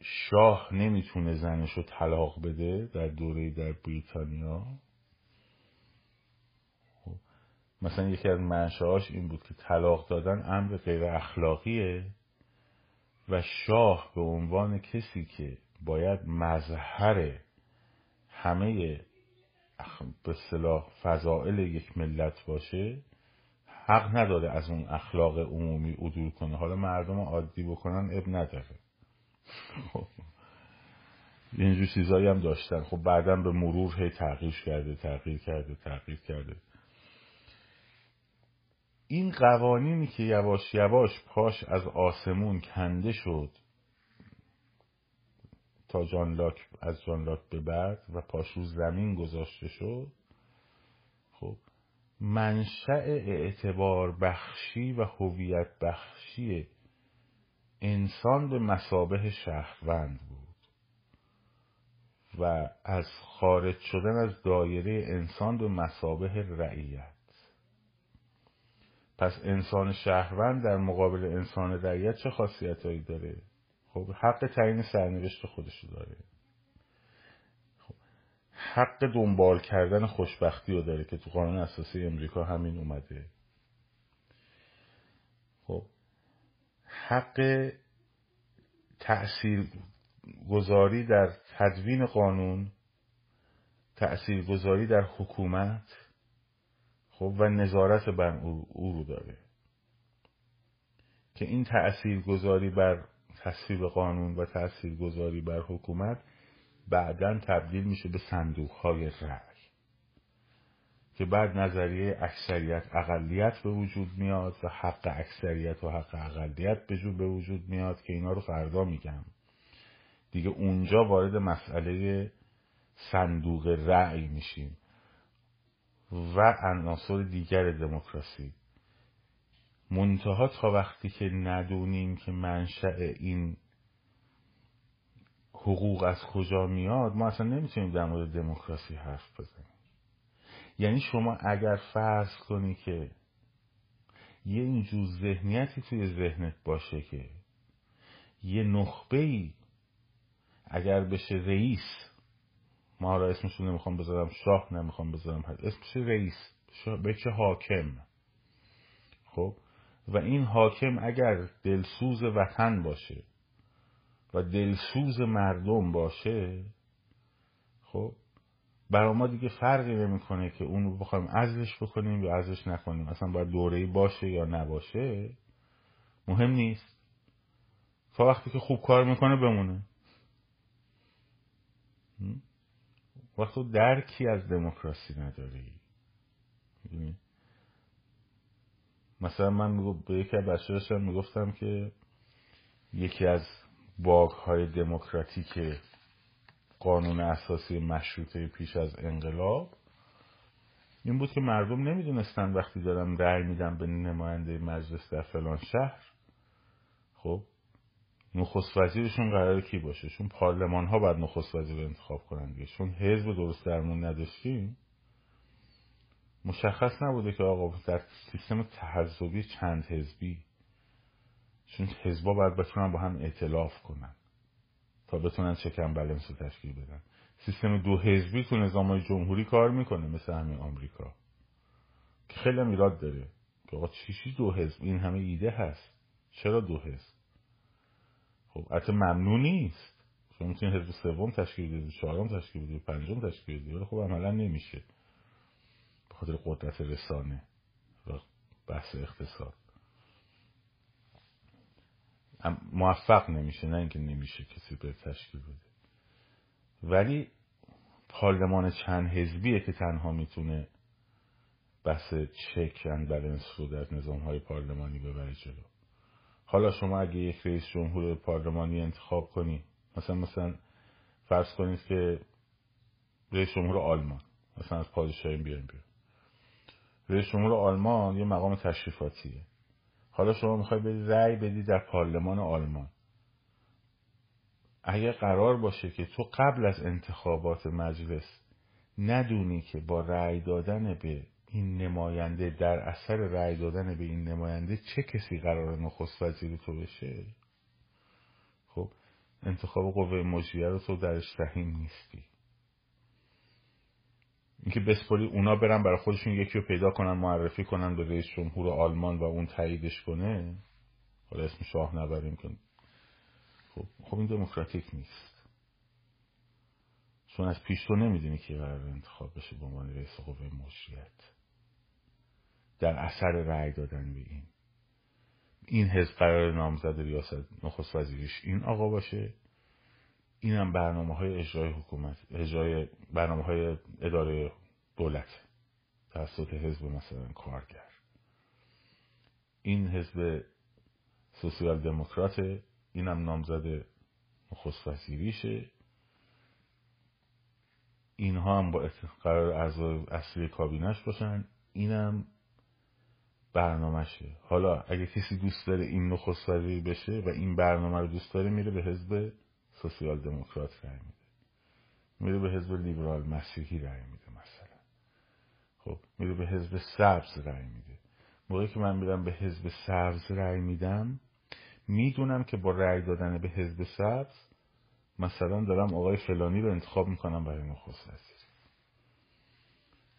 شاه نمی‌تونه زنش رو طلاق بده در دوره در بریتانیا؟ مثلا یکی از منشاهاش این بود که طلاق دادن امر غیر اخلاقیه و شاه به عنوان کسی که باید مظهر همه به صلاح فضائل یک ملت باشه حق نداره از اون اخلاق عمومی عدول کنه. حالا مردم عادی بکنن اب نداره. اینجور چیزایی هم داشتن. خب بعدا به مرور هی تغییر کرده تغییر کرده تغییر کرده. این قوانینی که یواش یواش پاش از آسمون کنده شد تا جان لاک از جان لاک به بعد و پاش رو زمین گذاشته شد خب منشأ اعتبار بخشی و هویت بخشی انسان به مسابه شهروند بود و از خارج شدن از دایره انسان به مسابه رعیت. پس انسان شهروند در مقابل انسان رعیت چه خاصیتهایی داره؟ خب حق تعیین سرنوشت خودشو داره. خب حق دنبال کردن خوشبختی رو داره که تو قانون اساسی امریکا همین اومده. خب حق تأثیر گذاری در تدوین قانون تأثیر گذاری در حکومت خب و نظارت بر او, رو داره. که این تأثیر گذاری بر تصویب قانون و تأثیر گذاری بر حکومت بعدا تبدیل میشه به صندوق های رأی. که بعد نظریه اکثریت اقلیت به وجود میاد و حق اکثریت و حق اقلیت به به وجود میاد که اینا رو فردا میگم. دیگه اونجا وارد مسئله صندوق رأی میشیم. و عناصر دیگر دموکراسی. منتها تا وقتی که ندونیم که منشأ این حقوق از کجا میاد ما اصلا نمی‌تونیم در مورد دموکراسی حرف بزنیم. یعنی شما اگر فرض کنی که یه اینجور ذهنیتی توی ذهنت باشه که یه نخبه ای اگر بشه رئیس ما را اسمشون نمی‌خوام بذارم شاه نمی‌خوام بذارم اسمش رئیس بچه حاکم؟ خب؟ و این حاکم اگر دلسوز وطن باشه و دلسوز مردم باشه خب؟ برا ما دیگه فرقی نمی‌کنه که اون رو بخوایم ازش بکنیم یا ازش نکنیم. اصلا باید دوره باشه یا نباشه مهم نیست. تا وقتی که خوب کار می‌کنه بمونه. وقتی درکی از دموکراسی نداری. مثلا من به یکی از بچه می‌گفتم که یکی از باگ های دموکراتیک قانون اساسی مشروطه پیش از انقلاب این بود که مردم نمی‌دونستن وقتی دارم رأی میدم به نماینده مجلس در فلان شهر خب نخست وزیرشون قرار کی باشه؟ چون پارلمان ها باید نخست وزیر رو انتخاب کنن دیگه. چون حزب درست درمون نداشتیم مشخص نبوده که آقا در سیستم تحزبی چند حزبی چون حزبا باید بتونن با هم اعتلاف کنن. تا بتونن چکم بلنس رو تشکیل بدن. سیستم دو حزبی تو نظام جمهوری کار می‌کنه مثل همین آمریکا. که خیلی هم ایراد داره. که آقا چیشی دو حزب؟ این همه ایده هست. چرا دو حزب؟ خب حتی ممنوع نیست. شما می‌تونید حزب سوم تشکیل بدید چهارم تشکیل بدید پنجم تشکیل بدید. ولی خب عملا نمیشه. به خاطر قدرت رسانه و بحث اقتصاد. موفق نمیشه نه اینکه نمیشه کسی به تشکیل بده. ولی پارلمان چند حزبیه که تنها می‌تونه بحث چک اند بلنس رو در نظام های پارلمانی ببره جلو. حالا شما اگه یک رئیس جمهور پارلمانی انتخاب کنی مثلا مثلا فرض کنید که رئیس جمهور آلمان مثلا از پادشاهی بیایم بیایم رئیس جمهور آلمان یه مقام تشریفاتیه. حالا شما می‌خوای بدی رأی بدی در پارلمان آلمان. اگه قرار باشه که تو قبل از انتخابات مجلس ندونی که با رأی دادن به این نماینده در اثر رأی دادن به این نماینده چه کسی قرار نخست وزیر تو بشه؟ خب انتخاب قوه مجریه رو تو درش سهیم نیستی. اینکه بسپاری اونا برن برای خودشون یکی رو پیدا کنن معرفی کنن به رئیس جمهور آلمان و اون تاییدش کنه. حالا اسم شاه نبریم کن خب خب این دموکراتیک نیست. چون از پیش تو نمی‌دونی که قرار انتخاب بشه به عنوان رئیس قوه مجریت. در اثر رأی دادن به این. این حزب قرار نامزد ریاست نخست وزیرش این آقا باشه. این هم برنامه های اجرای حکومت اجرای برنامه های اداره دولت توسط حزب مثلا کارگر. این حزب سوسیال دموکرات این هم نامزد نخست وزیریشه. اینها هم با قرار اعضای اصلی کابینش باشن. اینم برنامهشه. حالا اگه کسی دوست داره این نخست بشه و این برنامه رو دوست داره میره به حزب سوسیال دموکرات رای میده. میره به حزب لیبرال مسیحی رای میده مثلا. خب میره به حزب سبز رای میده. موقعی که من میرم به حزب سبز رای میدم می‌دونم که با رای دادن به حزب سبز مثلا دارم آقای فلانی رو انتخاب می‌کنم برای نخست وزیر.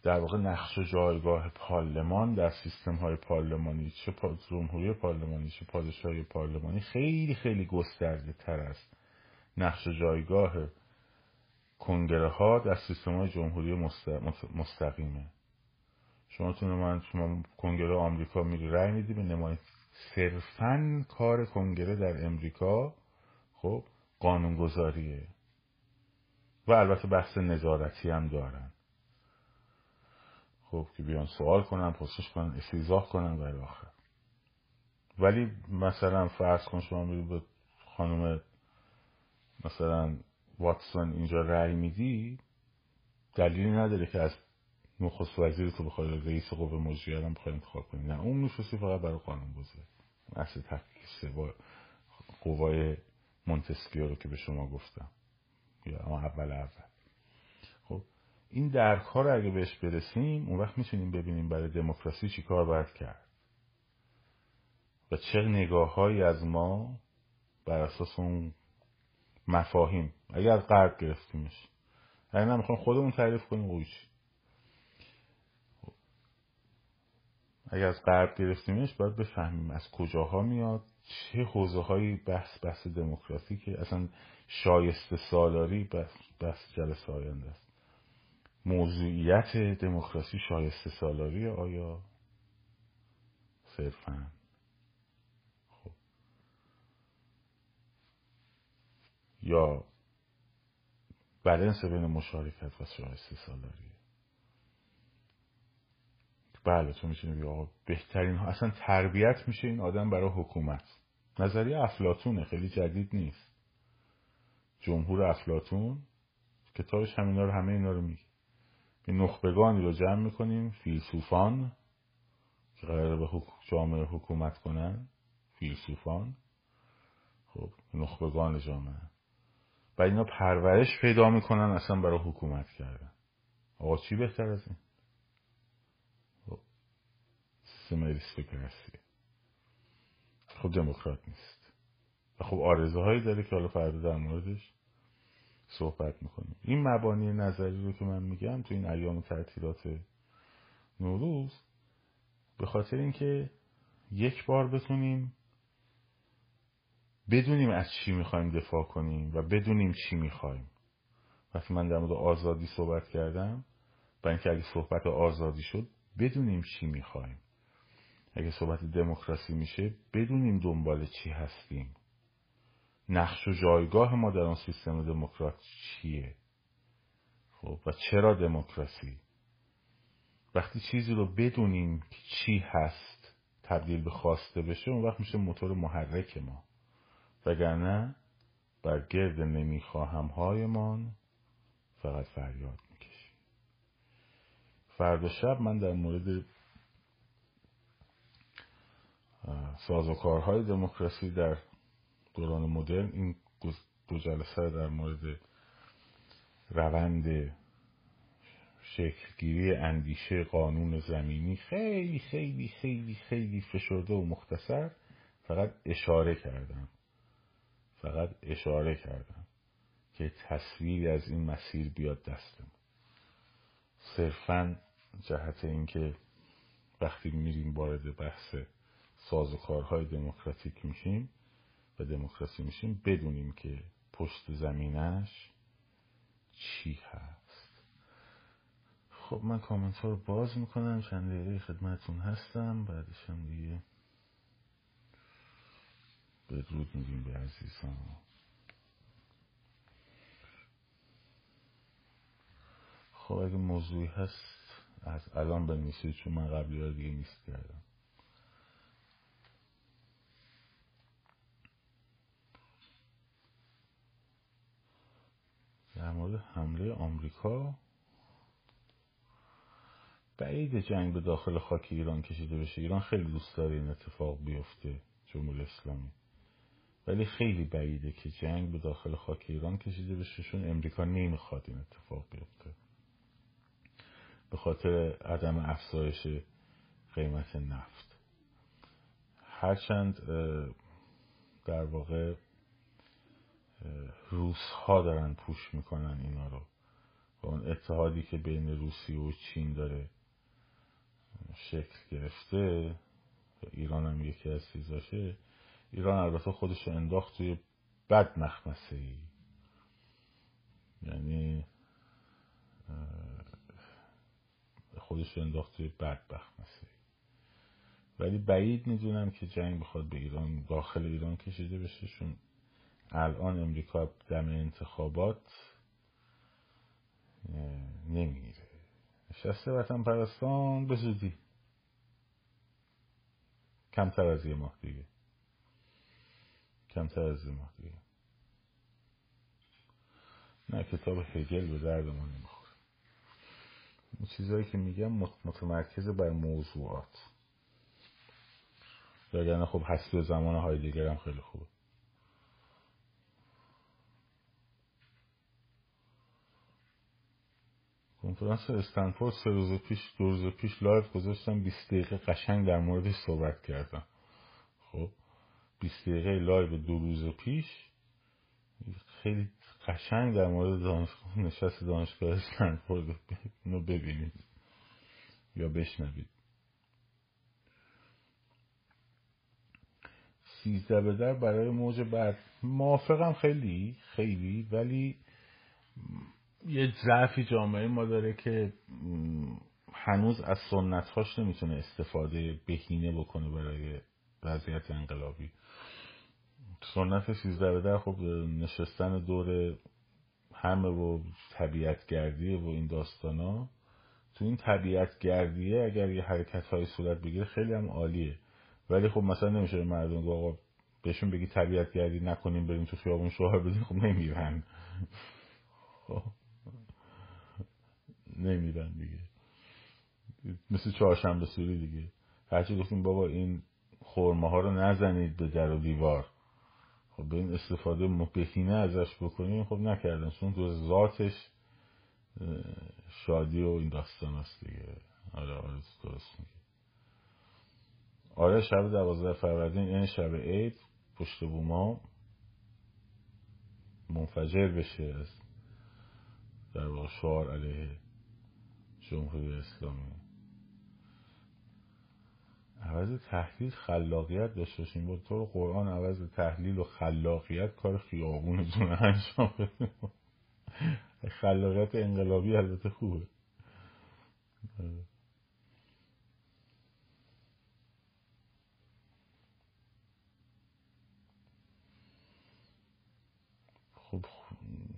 در واقع نقش و جایگاه پارلمان در سیستم های پارلمانی چه جمهوری پارلمانی چه پادشاهی پارلمانی خیلی خیلی گسترده تر است نقش جایگاه کنگره ها در سیستم های جمهوری مستقیمه. شما تو من شما کنگره آمریکا میری رای میدی به صرفا کار کنگره در امریکا خب قانونگذاریه. و البته بحث نظارتی هم دارن. خب که بیان سوال کنن پرسش کنن استیزاه کنن و آخر. ولی مثلا فرض کن شما میری به خانم مثلا واتسون اینجا رأی میدی دلیلی نداره که از نخست وزیر تو بخوای رئیس قوه مجریه هم بخوای انتخاب کنی. نه اون میشوسی فقط برای قانون گذاره اصل تفکیسه با قوای مونتسکیو رو که به شما گفتم. یا اول اول. خب این درک ها رو اگه بهش برسیم اون وقت می‌تونیم ببینیم برای دموکراسی چی کار باید کرد. و چه نگاه هایی از ما بر اساس اون مفاهیم. اگر از غرب گرفتیمش. اگر نمی‌خوام خودمون تعریف کنیم اویش اگر از غرب گرفتیمش باید بفهمیم از کجاها میاد چه حوزه هایی بحث بحث دموکراتیکه اصلا شایسته سالاری بحث, بحث جلسه آینده است. موضوعیت دموکراسی شایسته سالاری آیا؟ صرفا. یا بلنس بین مشارکت و شایسته سالاری بله تو می‌تونی آقا بهترین ها اصلا تربیت میشه این آدم برای حکومت. نظریه افلاتونه خیلی جدید نیست. جمهور افلاتون کتابش همینا رو همه اینا رو میگه. به نخبگانی رو جمع می‌کنیم فیلسوفان که قرار به جامعه حکومت کنن. فیلسوفان. خب نخبگان جامعه. و اینا پرورش پیدا می‌کنن اصلا برای حکومت کردن. آقا چی بهتر از این؟ سیستم خب دموکرات نیست. و خب آرزه هایی داره که حالا فردا در موردش صحبت می‌کنیم. این مبانی نظری رو که من میگم تو این ایام تعطیلات نوروز به خاطر اینکه یک بار بتونیم بدونیم از چی می‌خوایم دفاع کنیم و بدونیم چی می‌خوایم. وقتی من در مورد آزادی صحبت کردم و اینکه اگه صحبت آزادی شد بدونیم چی می‌خوایم. اگه صحبت دموکراسی میشه بدونیم دنبال چی هستیم. نقش و جایگاه ما در اون سیستم دموکرات چیه؟ خب و چرا دموکراسی؟ وقتی چیزی رو بدونیم که چی هست تبدیل به خواسته بشه اون وقت میشه موتور محرک ما. وگرنه بر گرد نمی‌خواهم هایمان فقط فریاد می‌کشیم. فردا شب من در مورد سازوکارهای دموکراسی در دوران مدرن این دو جلسه در مورد روند شکلگیری اندیشه قانون زمینی خیلی خیلی خیلی خیلی فشرده و مختصر فقط اشاره کردم. فقط اشاره کردم که تصویری از این مسیر بیاد دستم صرفا جهت اینکه وقتی میریم وارد بحث سازوکارهای دموکراتیک میشیم و دموکراسی میشیم بدونیم که پشت زمینش چی هست. خب من کامنت ها رو باز می‌کنم. چند دقیقه خدمتون هستم. بعدش هم دیگه بدرود میگیم به عزیزان. خب اگه موضوعی هست از الان بنویسید چون من قبلی ها دیگه نیست کردم. در مورد حمله آمریکا بعید جنگ به داخل خاک ایران کشیده بشه. ایران خیلی دوست داره این اتفاق بیفته جمهوری اسلامی. ولی خیلی بعیده که جنگ به داخل خاک ایران کشیده بشه چون امریکا نمی‌خواد این اتفاق بیفته. به خاطر عدم افزایش قیمت نفت. هرچند در واقع روس ها دارن پوش می‌کنن اینا رو. و اون اتحادی که بین روسیه و چین داره شکل گرفته ایران هم یکی از چیزاشه ایران البته خودش انداخت توی بد مخمسه ای. یعنی خودش انداخت توی بد مخمسه ای. ولی بعید می‌دونم که جنگ بخواد به ایران داخل ایران کشیده بشه چون الان امریکا دم انتخابات نمیره نشسته وطن پرستان به زودی کمتر از یه ماه دیگه. کمتر از ماه دیگه. نه کتاب هگل به درد ما نمی‌خوره. این چیزهایی که میگم متمرکز بر موضوعات. وگرنه خب و زمان هایدگر هم خیلی خوبه. کنفرانس استنفورد سه روز پیش دو روز پیش live گذاشتم 20 دقیقه قشنگ در موردش صحبت کردم. خب؟ 20 دقیقه live دو روز پیش. خیلی قشنگ در مورد دانشگاه نشست دانشگاه استنفورد اینو ببینید یا بشنوید. سیزده به در برای موج بعد. موافقم خیلی خیلی ولی یه ضعفی جامعه ما داره که هنوز از سنت هاش نمی‌تونه استفاده بهینه بکنه برای وضعیت انقلابی. سنت سیزده در خب نشستن دور همه و طبیعت گردیه و این داستان ها تو این طبیعت گردیه اگر یه حرکت های صورت بگیره خیلی هم عالیه. ولی خب مثلا نمیشه به مردم گفت آقا بهشون بگی طبیعت گردی نکنیم بریم تو خیابون شوهر بدین خب نمیرن. خب نمیرن دیگه. مثل چهارشنبه سوری دیگه. هرچی گفتیم بابا این خورمه ها رو نزنید به در و دیوار. خب به این استفاده بهینه ازش بکنیم خب نکردن چون تو ذاتش شادی و این داستان است دیگه. آره آره درست میگه آره شب دوازده فروردین این شب عید پشت بوما منفجر بشه از در واقع شعار علیه جمهوری اسلامی. عوض تحلیل خلاقیت داشته باشیم. با طور قرآن عوض تحلیل و خلاقیت کار خیابونتون انجام خلاقیت انقلابی البته خوبه خب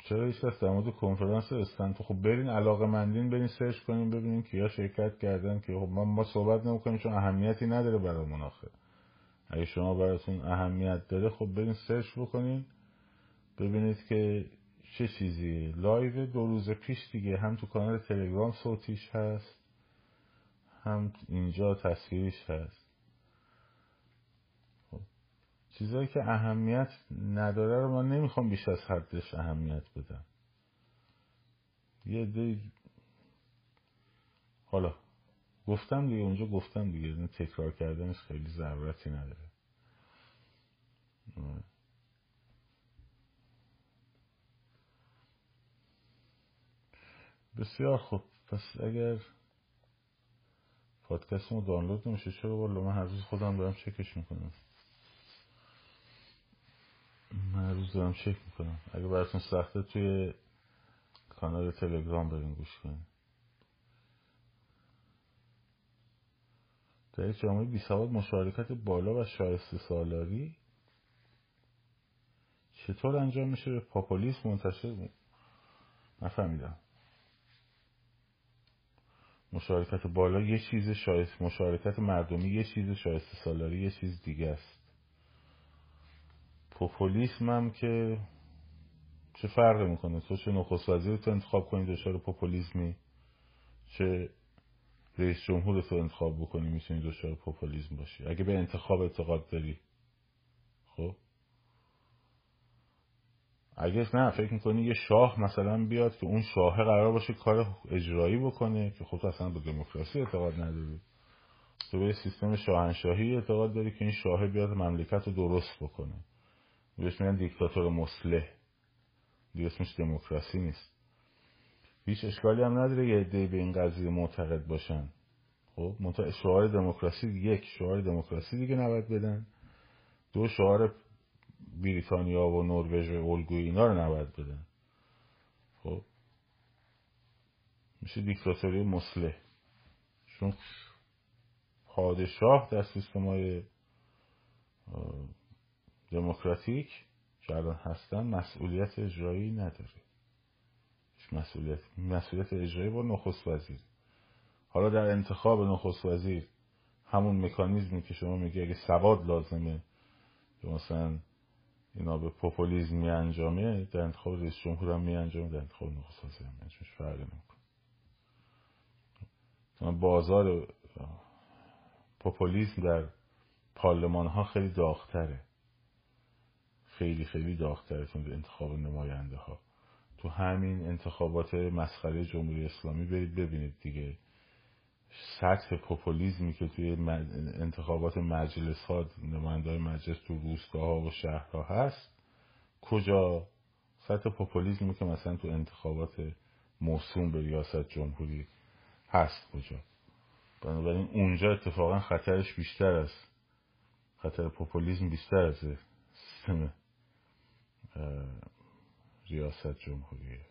چرا هیچ کس در مورد کنفرانس استنفورد خب برین علاقه مندین برین search کنین ببینین کیا شرکت کردن که خب ما, ما صحبت نمی‌کنیم چون اهمیتی نداره برای من آخه اگه شما براتون اهمیت داره خب برین search بکنین ببینید که چه چیزی. live دو روز پیش دیگه هم تو کانال تلگرام صوتیش هست هم اینجا تصویریش هست. چیزایی که اهمیت نداره رو من نمی‌خوام بیش از حدش اهمیت بدم. یه دی حالا گفتم دیگه اونجا گفتم دیگه. تکرار کردنش خیلی ضرورتی نداره. بسیار خوب. پس اگر پادکست رو دانلود نمیشه چرا والا من هر روز خودم دارم چکش می‌کنم؟ من روز دارم چک می‌کنم. اگه براتون سخته توی کانال تلگرام برین گوش کنیم. در یک جامعه بی سواد مشارکت بالا و شایسته سالاری چطور انجام میشه؟ به پاپولیسم منتشر نفهمیدم. مشارکت بالا یه چیز شایست مشارکت مردمی یه چیز شایسته سالاری یه چیز دیگه است. پوپولیسم هم که چه فرق می‌کنه؟ تو چه نخست وزیر تو انتخاب کنی دچار پوپولیسمی چه رئیس جمهور تو انتخاب بکنی می‌تونی دچار پوپولیسم باشی؟ اگه به انتخاب اعتقاد داری. خب؟ اگه نه فکر می‌کنی یه شاه مثلا بیاد که اون شاه قرار باشه کار اجرایی بکنه که خود اصلا به دموکراسی اعتقاد نداری. تو به سیستم شاهنشاهی اعتقاد داری که این شاه بیاد مملکت رو درست بکنه. بهش میگن دیکتاتور مسلح. دیگه اسمش دموکراسی نیست. هیچ اشکالی هم نداره یه عده به این قضیه معتقد باشن. خب شعار دموکراسی یک شعار دموکراسی دیگه نباید بدن. دو شعار بریتانیا و نروژ و الگوی اینا رو نباید بدن. خب میشه دیکتاتوری مسلح. چون پادشاه در سیستم های دموکراتیک که الان هستن مسئولیت اجرایی نداره. مسئولیت مسئولیت اجرایی با نخست وزیر. حالا در انتخاب نخست وزیر همون مکانیزمی که شما میگی اگه سواد لازمه که مثلا اینا به پوپولیزم می انجامه در انتخاب رئیس جمهور هم می انجامه در انتخاب نخست وزیر هم فرق نمی‌کنه. بازار پوپولیزم در پارلمان ها خیلی داغتره. خیلی خیلی داغتره تو انتخاب نماینده ها تو همین انتخابات مسخره جمهوری اسلامی برید ببینید دیگه. سطح پوپولیزمی که توی انتخابات مجلس ها نماینده مجلس تو روستاها و شهرها هست کجا؟ سطح پوپولیزمی که مثلا تو انتخابات موسوم به ریاست جمهوری هست کجا؟ بنابراین اونجا اتفاقا خطرش بیشتر است. خطر پوپولیزم بیشتر از سیستم ریاست جمهوریه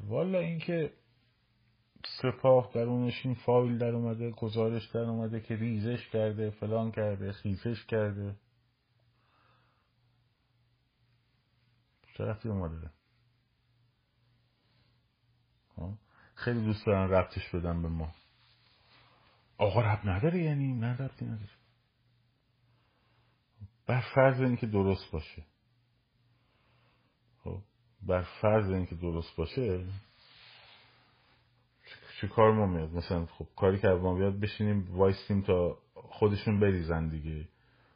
والا اینکه سپاه درونش این فایل در اومده گزارش در اومده که ریزش کرده فلان کرده خیفش کرده. چه اومده. خیلی دوست دارن ربطش بدن به ما. آقا رب نداره یعنی نه ربطی نداره. بر فرض اینکه درست باشه. خب. بر فرض اینکه درست باشه چه کار ما میاد؟ مثلا خب کاری که ما بیاد بشینیم وایستیم تا خودشون بریزن دیگه.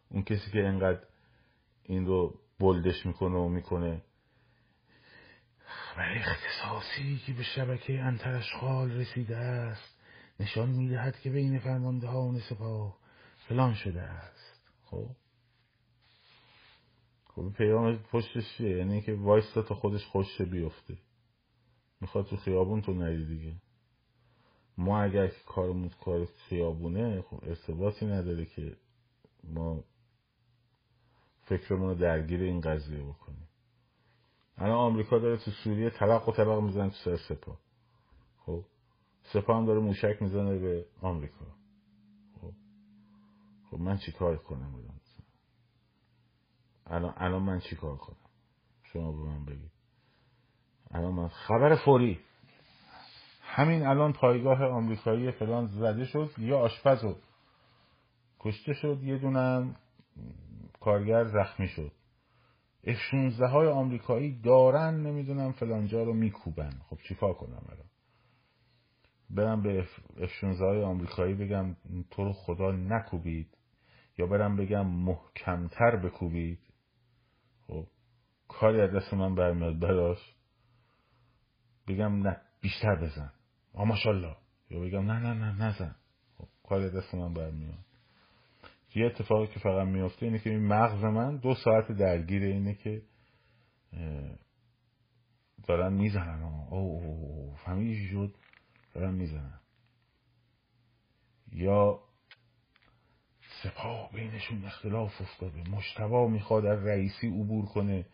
اون کسی که انقدر این رو بلدش می‌کنه و می‌کنه. خبر اختصاصی که به شبکه انترشخال رسیده است نشان می‌دهد که بین فرمانده ها و سپاه فلان شده است. خب؟ خب پیام پشتش چیه؟ یعنی که وایستا تا خودش خوش بیفته. می‌خواد تو خیابون تو نری دیگه. ما اگر کارمون کار خیابونه خب ارتباطی نداره که ما فکرمون رو درگیر این قضیه بکنیم. الان آمریکا داره تو سوریه طلق و طلق می‌زنه تو سر سپاه. خب؟ سپاه هم داره موشک می‌زنه به آمریکا. خب؟ خب من چی کار کنم بدم الان الان من چی کار کنم؟ شما به من بگید. الان من خبر فوری. همین الان پایگاه آمریکایی فلان زده شد یا آشپز رو کشته شد یه دونم کارگر زخمی شد. اف 16 های آمریکایی دارن نمی‌دونم فلانجا رو میکوبن. خب چیکار کنم الان؟ برم به اف 16 های آمریکایی بگم تو رو خدا نکوبید یا برم بگم محکمتر بکوبید؟ خب کاری از دست من برمیاد براش. بگم نه بیشتر بزن. آ ماشالله یا بگم نه نه نه نزن خب کاری دست من برمیاد. یه اتفاقی که فقط میفته اینه که این مغز من دو ساعت درگیر اینه که دارن می‌زنن. او فهمیدی شد دارن می‌زنن. یا سپاه بینشون اختلاف افتاده. مشتبا می‌خواد از رئیسی عبور کنه.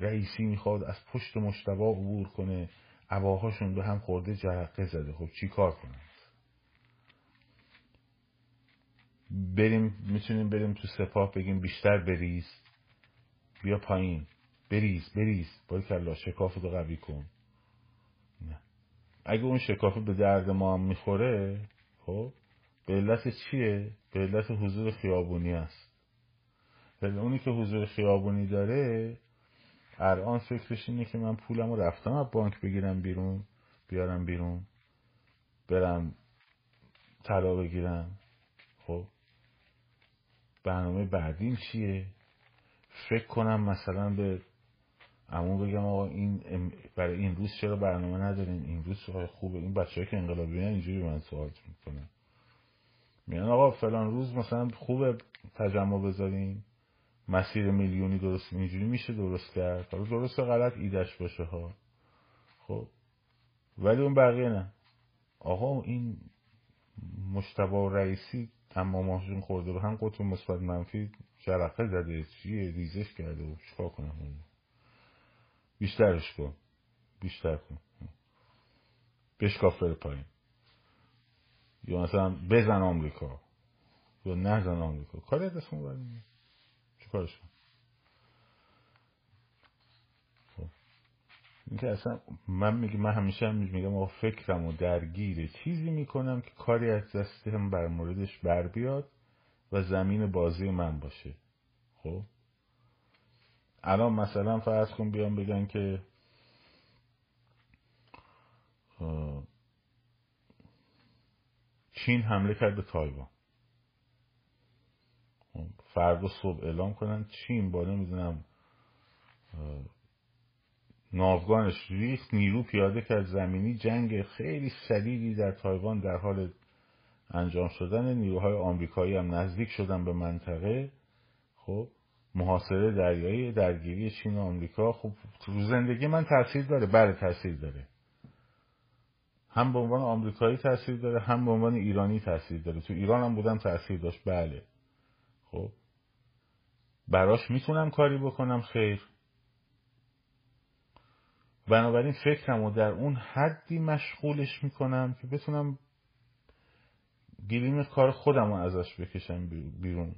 رئیسی می‌خواد از پشت مشتبا عبور کنه. عباهاشون به هم خورده جرقه زده. خب چی کار کنن بریم می‌تونیم بریم تو سپاه بگیم بیشتر بریز. بیا پایین. بریز بریز. باید کلا شکاف رو قوی کن. نه. اگه اون شکافه به درد ما هم می‌خوره خب به علت چیه؟ به علت حضور خیابونی است. اونی که حضور خیابونی داره الان فکرش اینه که من پولم رو رفتم از بانک بگیرم بیرون بیارم بیرون برم طلا بگیرم. خب برنامه بعدیم چیه؟ فکر کنم مثلا به امون بگم آقا این برای این روز چرا برنامه ندارین؟ این روز خوبه. این بچه که انقلابی اینجوری من سوال می‌کنن. میگن آقا فلان روز مثلا خوبه تجمع بذاریم مسیر میلیونی درست اینجوری میشه درست کرد. حالا درست غلط ایدش باشه ها. خب. ولی اون بقیه نه. آقا این مشتبه رئیسی تماماشون خورده به هم قطب مثبت منفی جرقه زده. چیه؟ ریزش کرده. و چیکار کنم؟ بیشترش کن. بیشتر کن. بشکاف بره پایین. یا مثلا بزن آمریکا. یا نزن آمریکا. کاری دستمون برمیاد چه کارش کن خب. اینکه اصلا من میگم من همیشه هم میگم آقا فکرم و درگیر چیزی می‌کنم که کاری از دستم بر موردش بر بیاد و زمین بازی من باشه. خب. الان مثلا فرض کن بیان بگن که چین حمله کرد به تایوان. خب، فردا صبح اعلام کنن چین با نمی‌دونم ناوگانش ریخت نیرو پیاده کرد زمینی جنگ خیلی شدیدی در تایوان در حال انجام شدن. نیروهای آمریکایی هم نزدیک شدن به منطقه. خب محاصره دریایی درگیری چین و آمریکا. خب تو زندگی من تاثیر داره. بله تاثیر داره. هم به عنوان آمریکایی تاثیر داره هم به عنوان ایرانی تاثیر داره. تو ایران هم بودم تاثیر داشت. بله. خب براش می‌تونم کاری بکنم خیر. بنابراین فکرم و در اون حدی مشغولش می‌کنم که بتونم گیریم کار خودم رو ازش بکشم بیرون.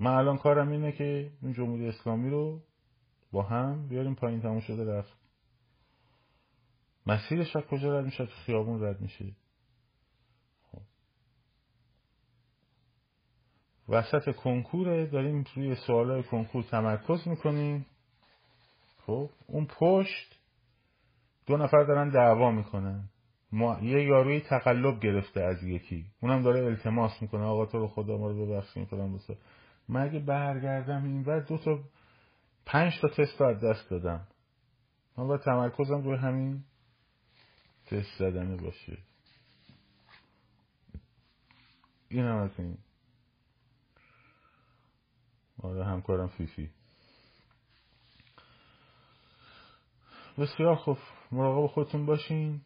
من الان کارم اینه که این جمهوری اسلامی رو با هم بیاریم پایین تموم شده رفت. مسیرش از کجا رد میشه؟ خیابون رد میشه. وسط کنکوره داریم روی سوالای کنکور تمرکز می‌کنیم. خب اون پشت دو نفر دارن دعوا می‌کنن. ما یه یاروی تقلب گرفته از یکی. اونم داره التماس می‌کنه. آقا تو رو خدا ما رو ببخشید فلان بسه. مگه برگردم این بعد دو تا پنج تا تست از دست دادم. من باید تمرکزم روی همین تست زدنه باشه. این هم از این. آره همکارم فیفی. بسیار خوب. مراقب خودتون باشین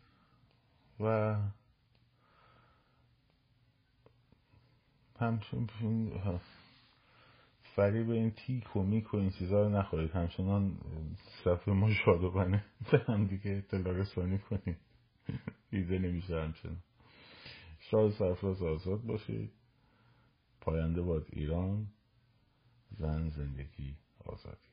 و همچنین فریب این تیک و میک و این چیزها رو نخورید. همچنان صفحه ما شادوبنه هم دیگه اطلاع رسانی کنید. دیده نمیشه همچنان. شاد سرفراز آزاد باشید. پاینده باد ایران. زن زندگی آزادی.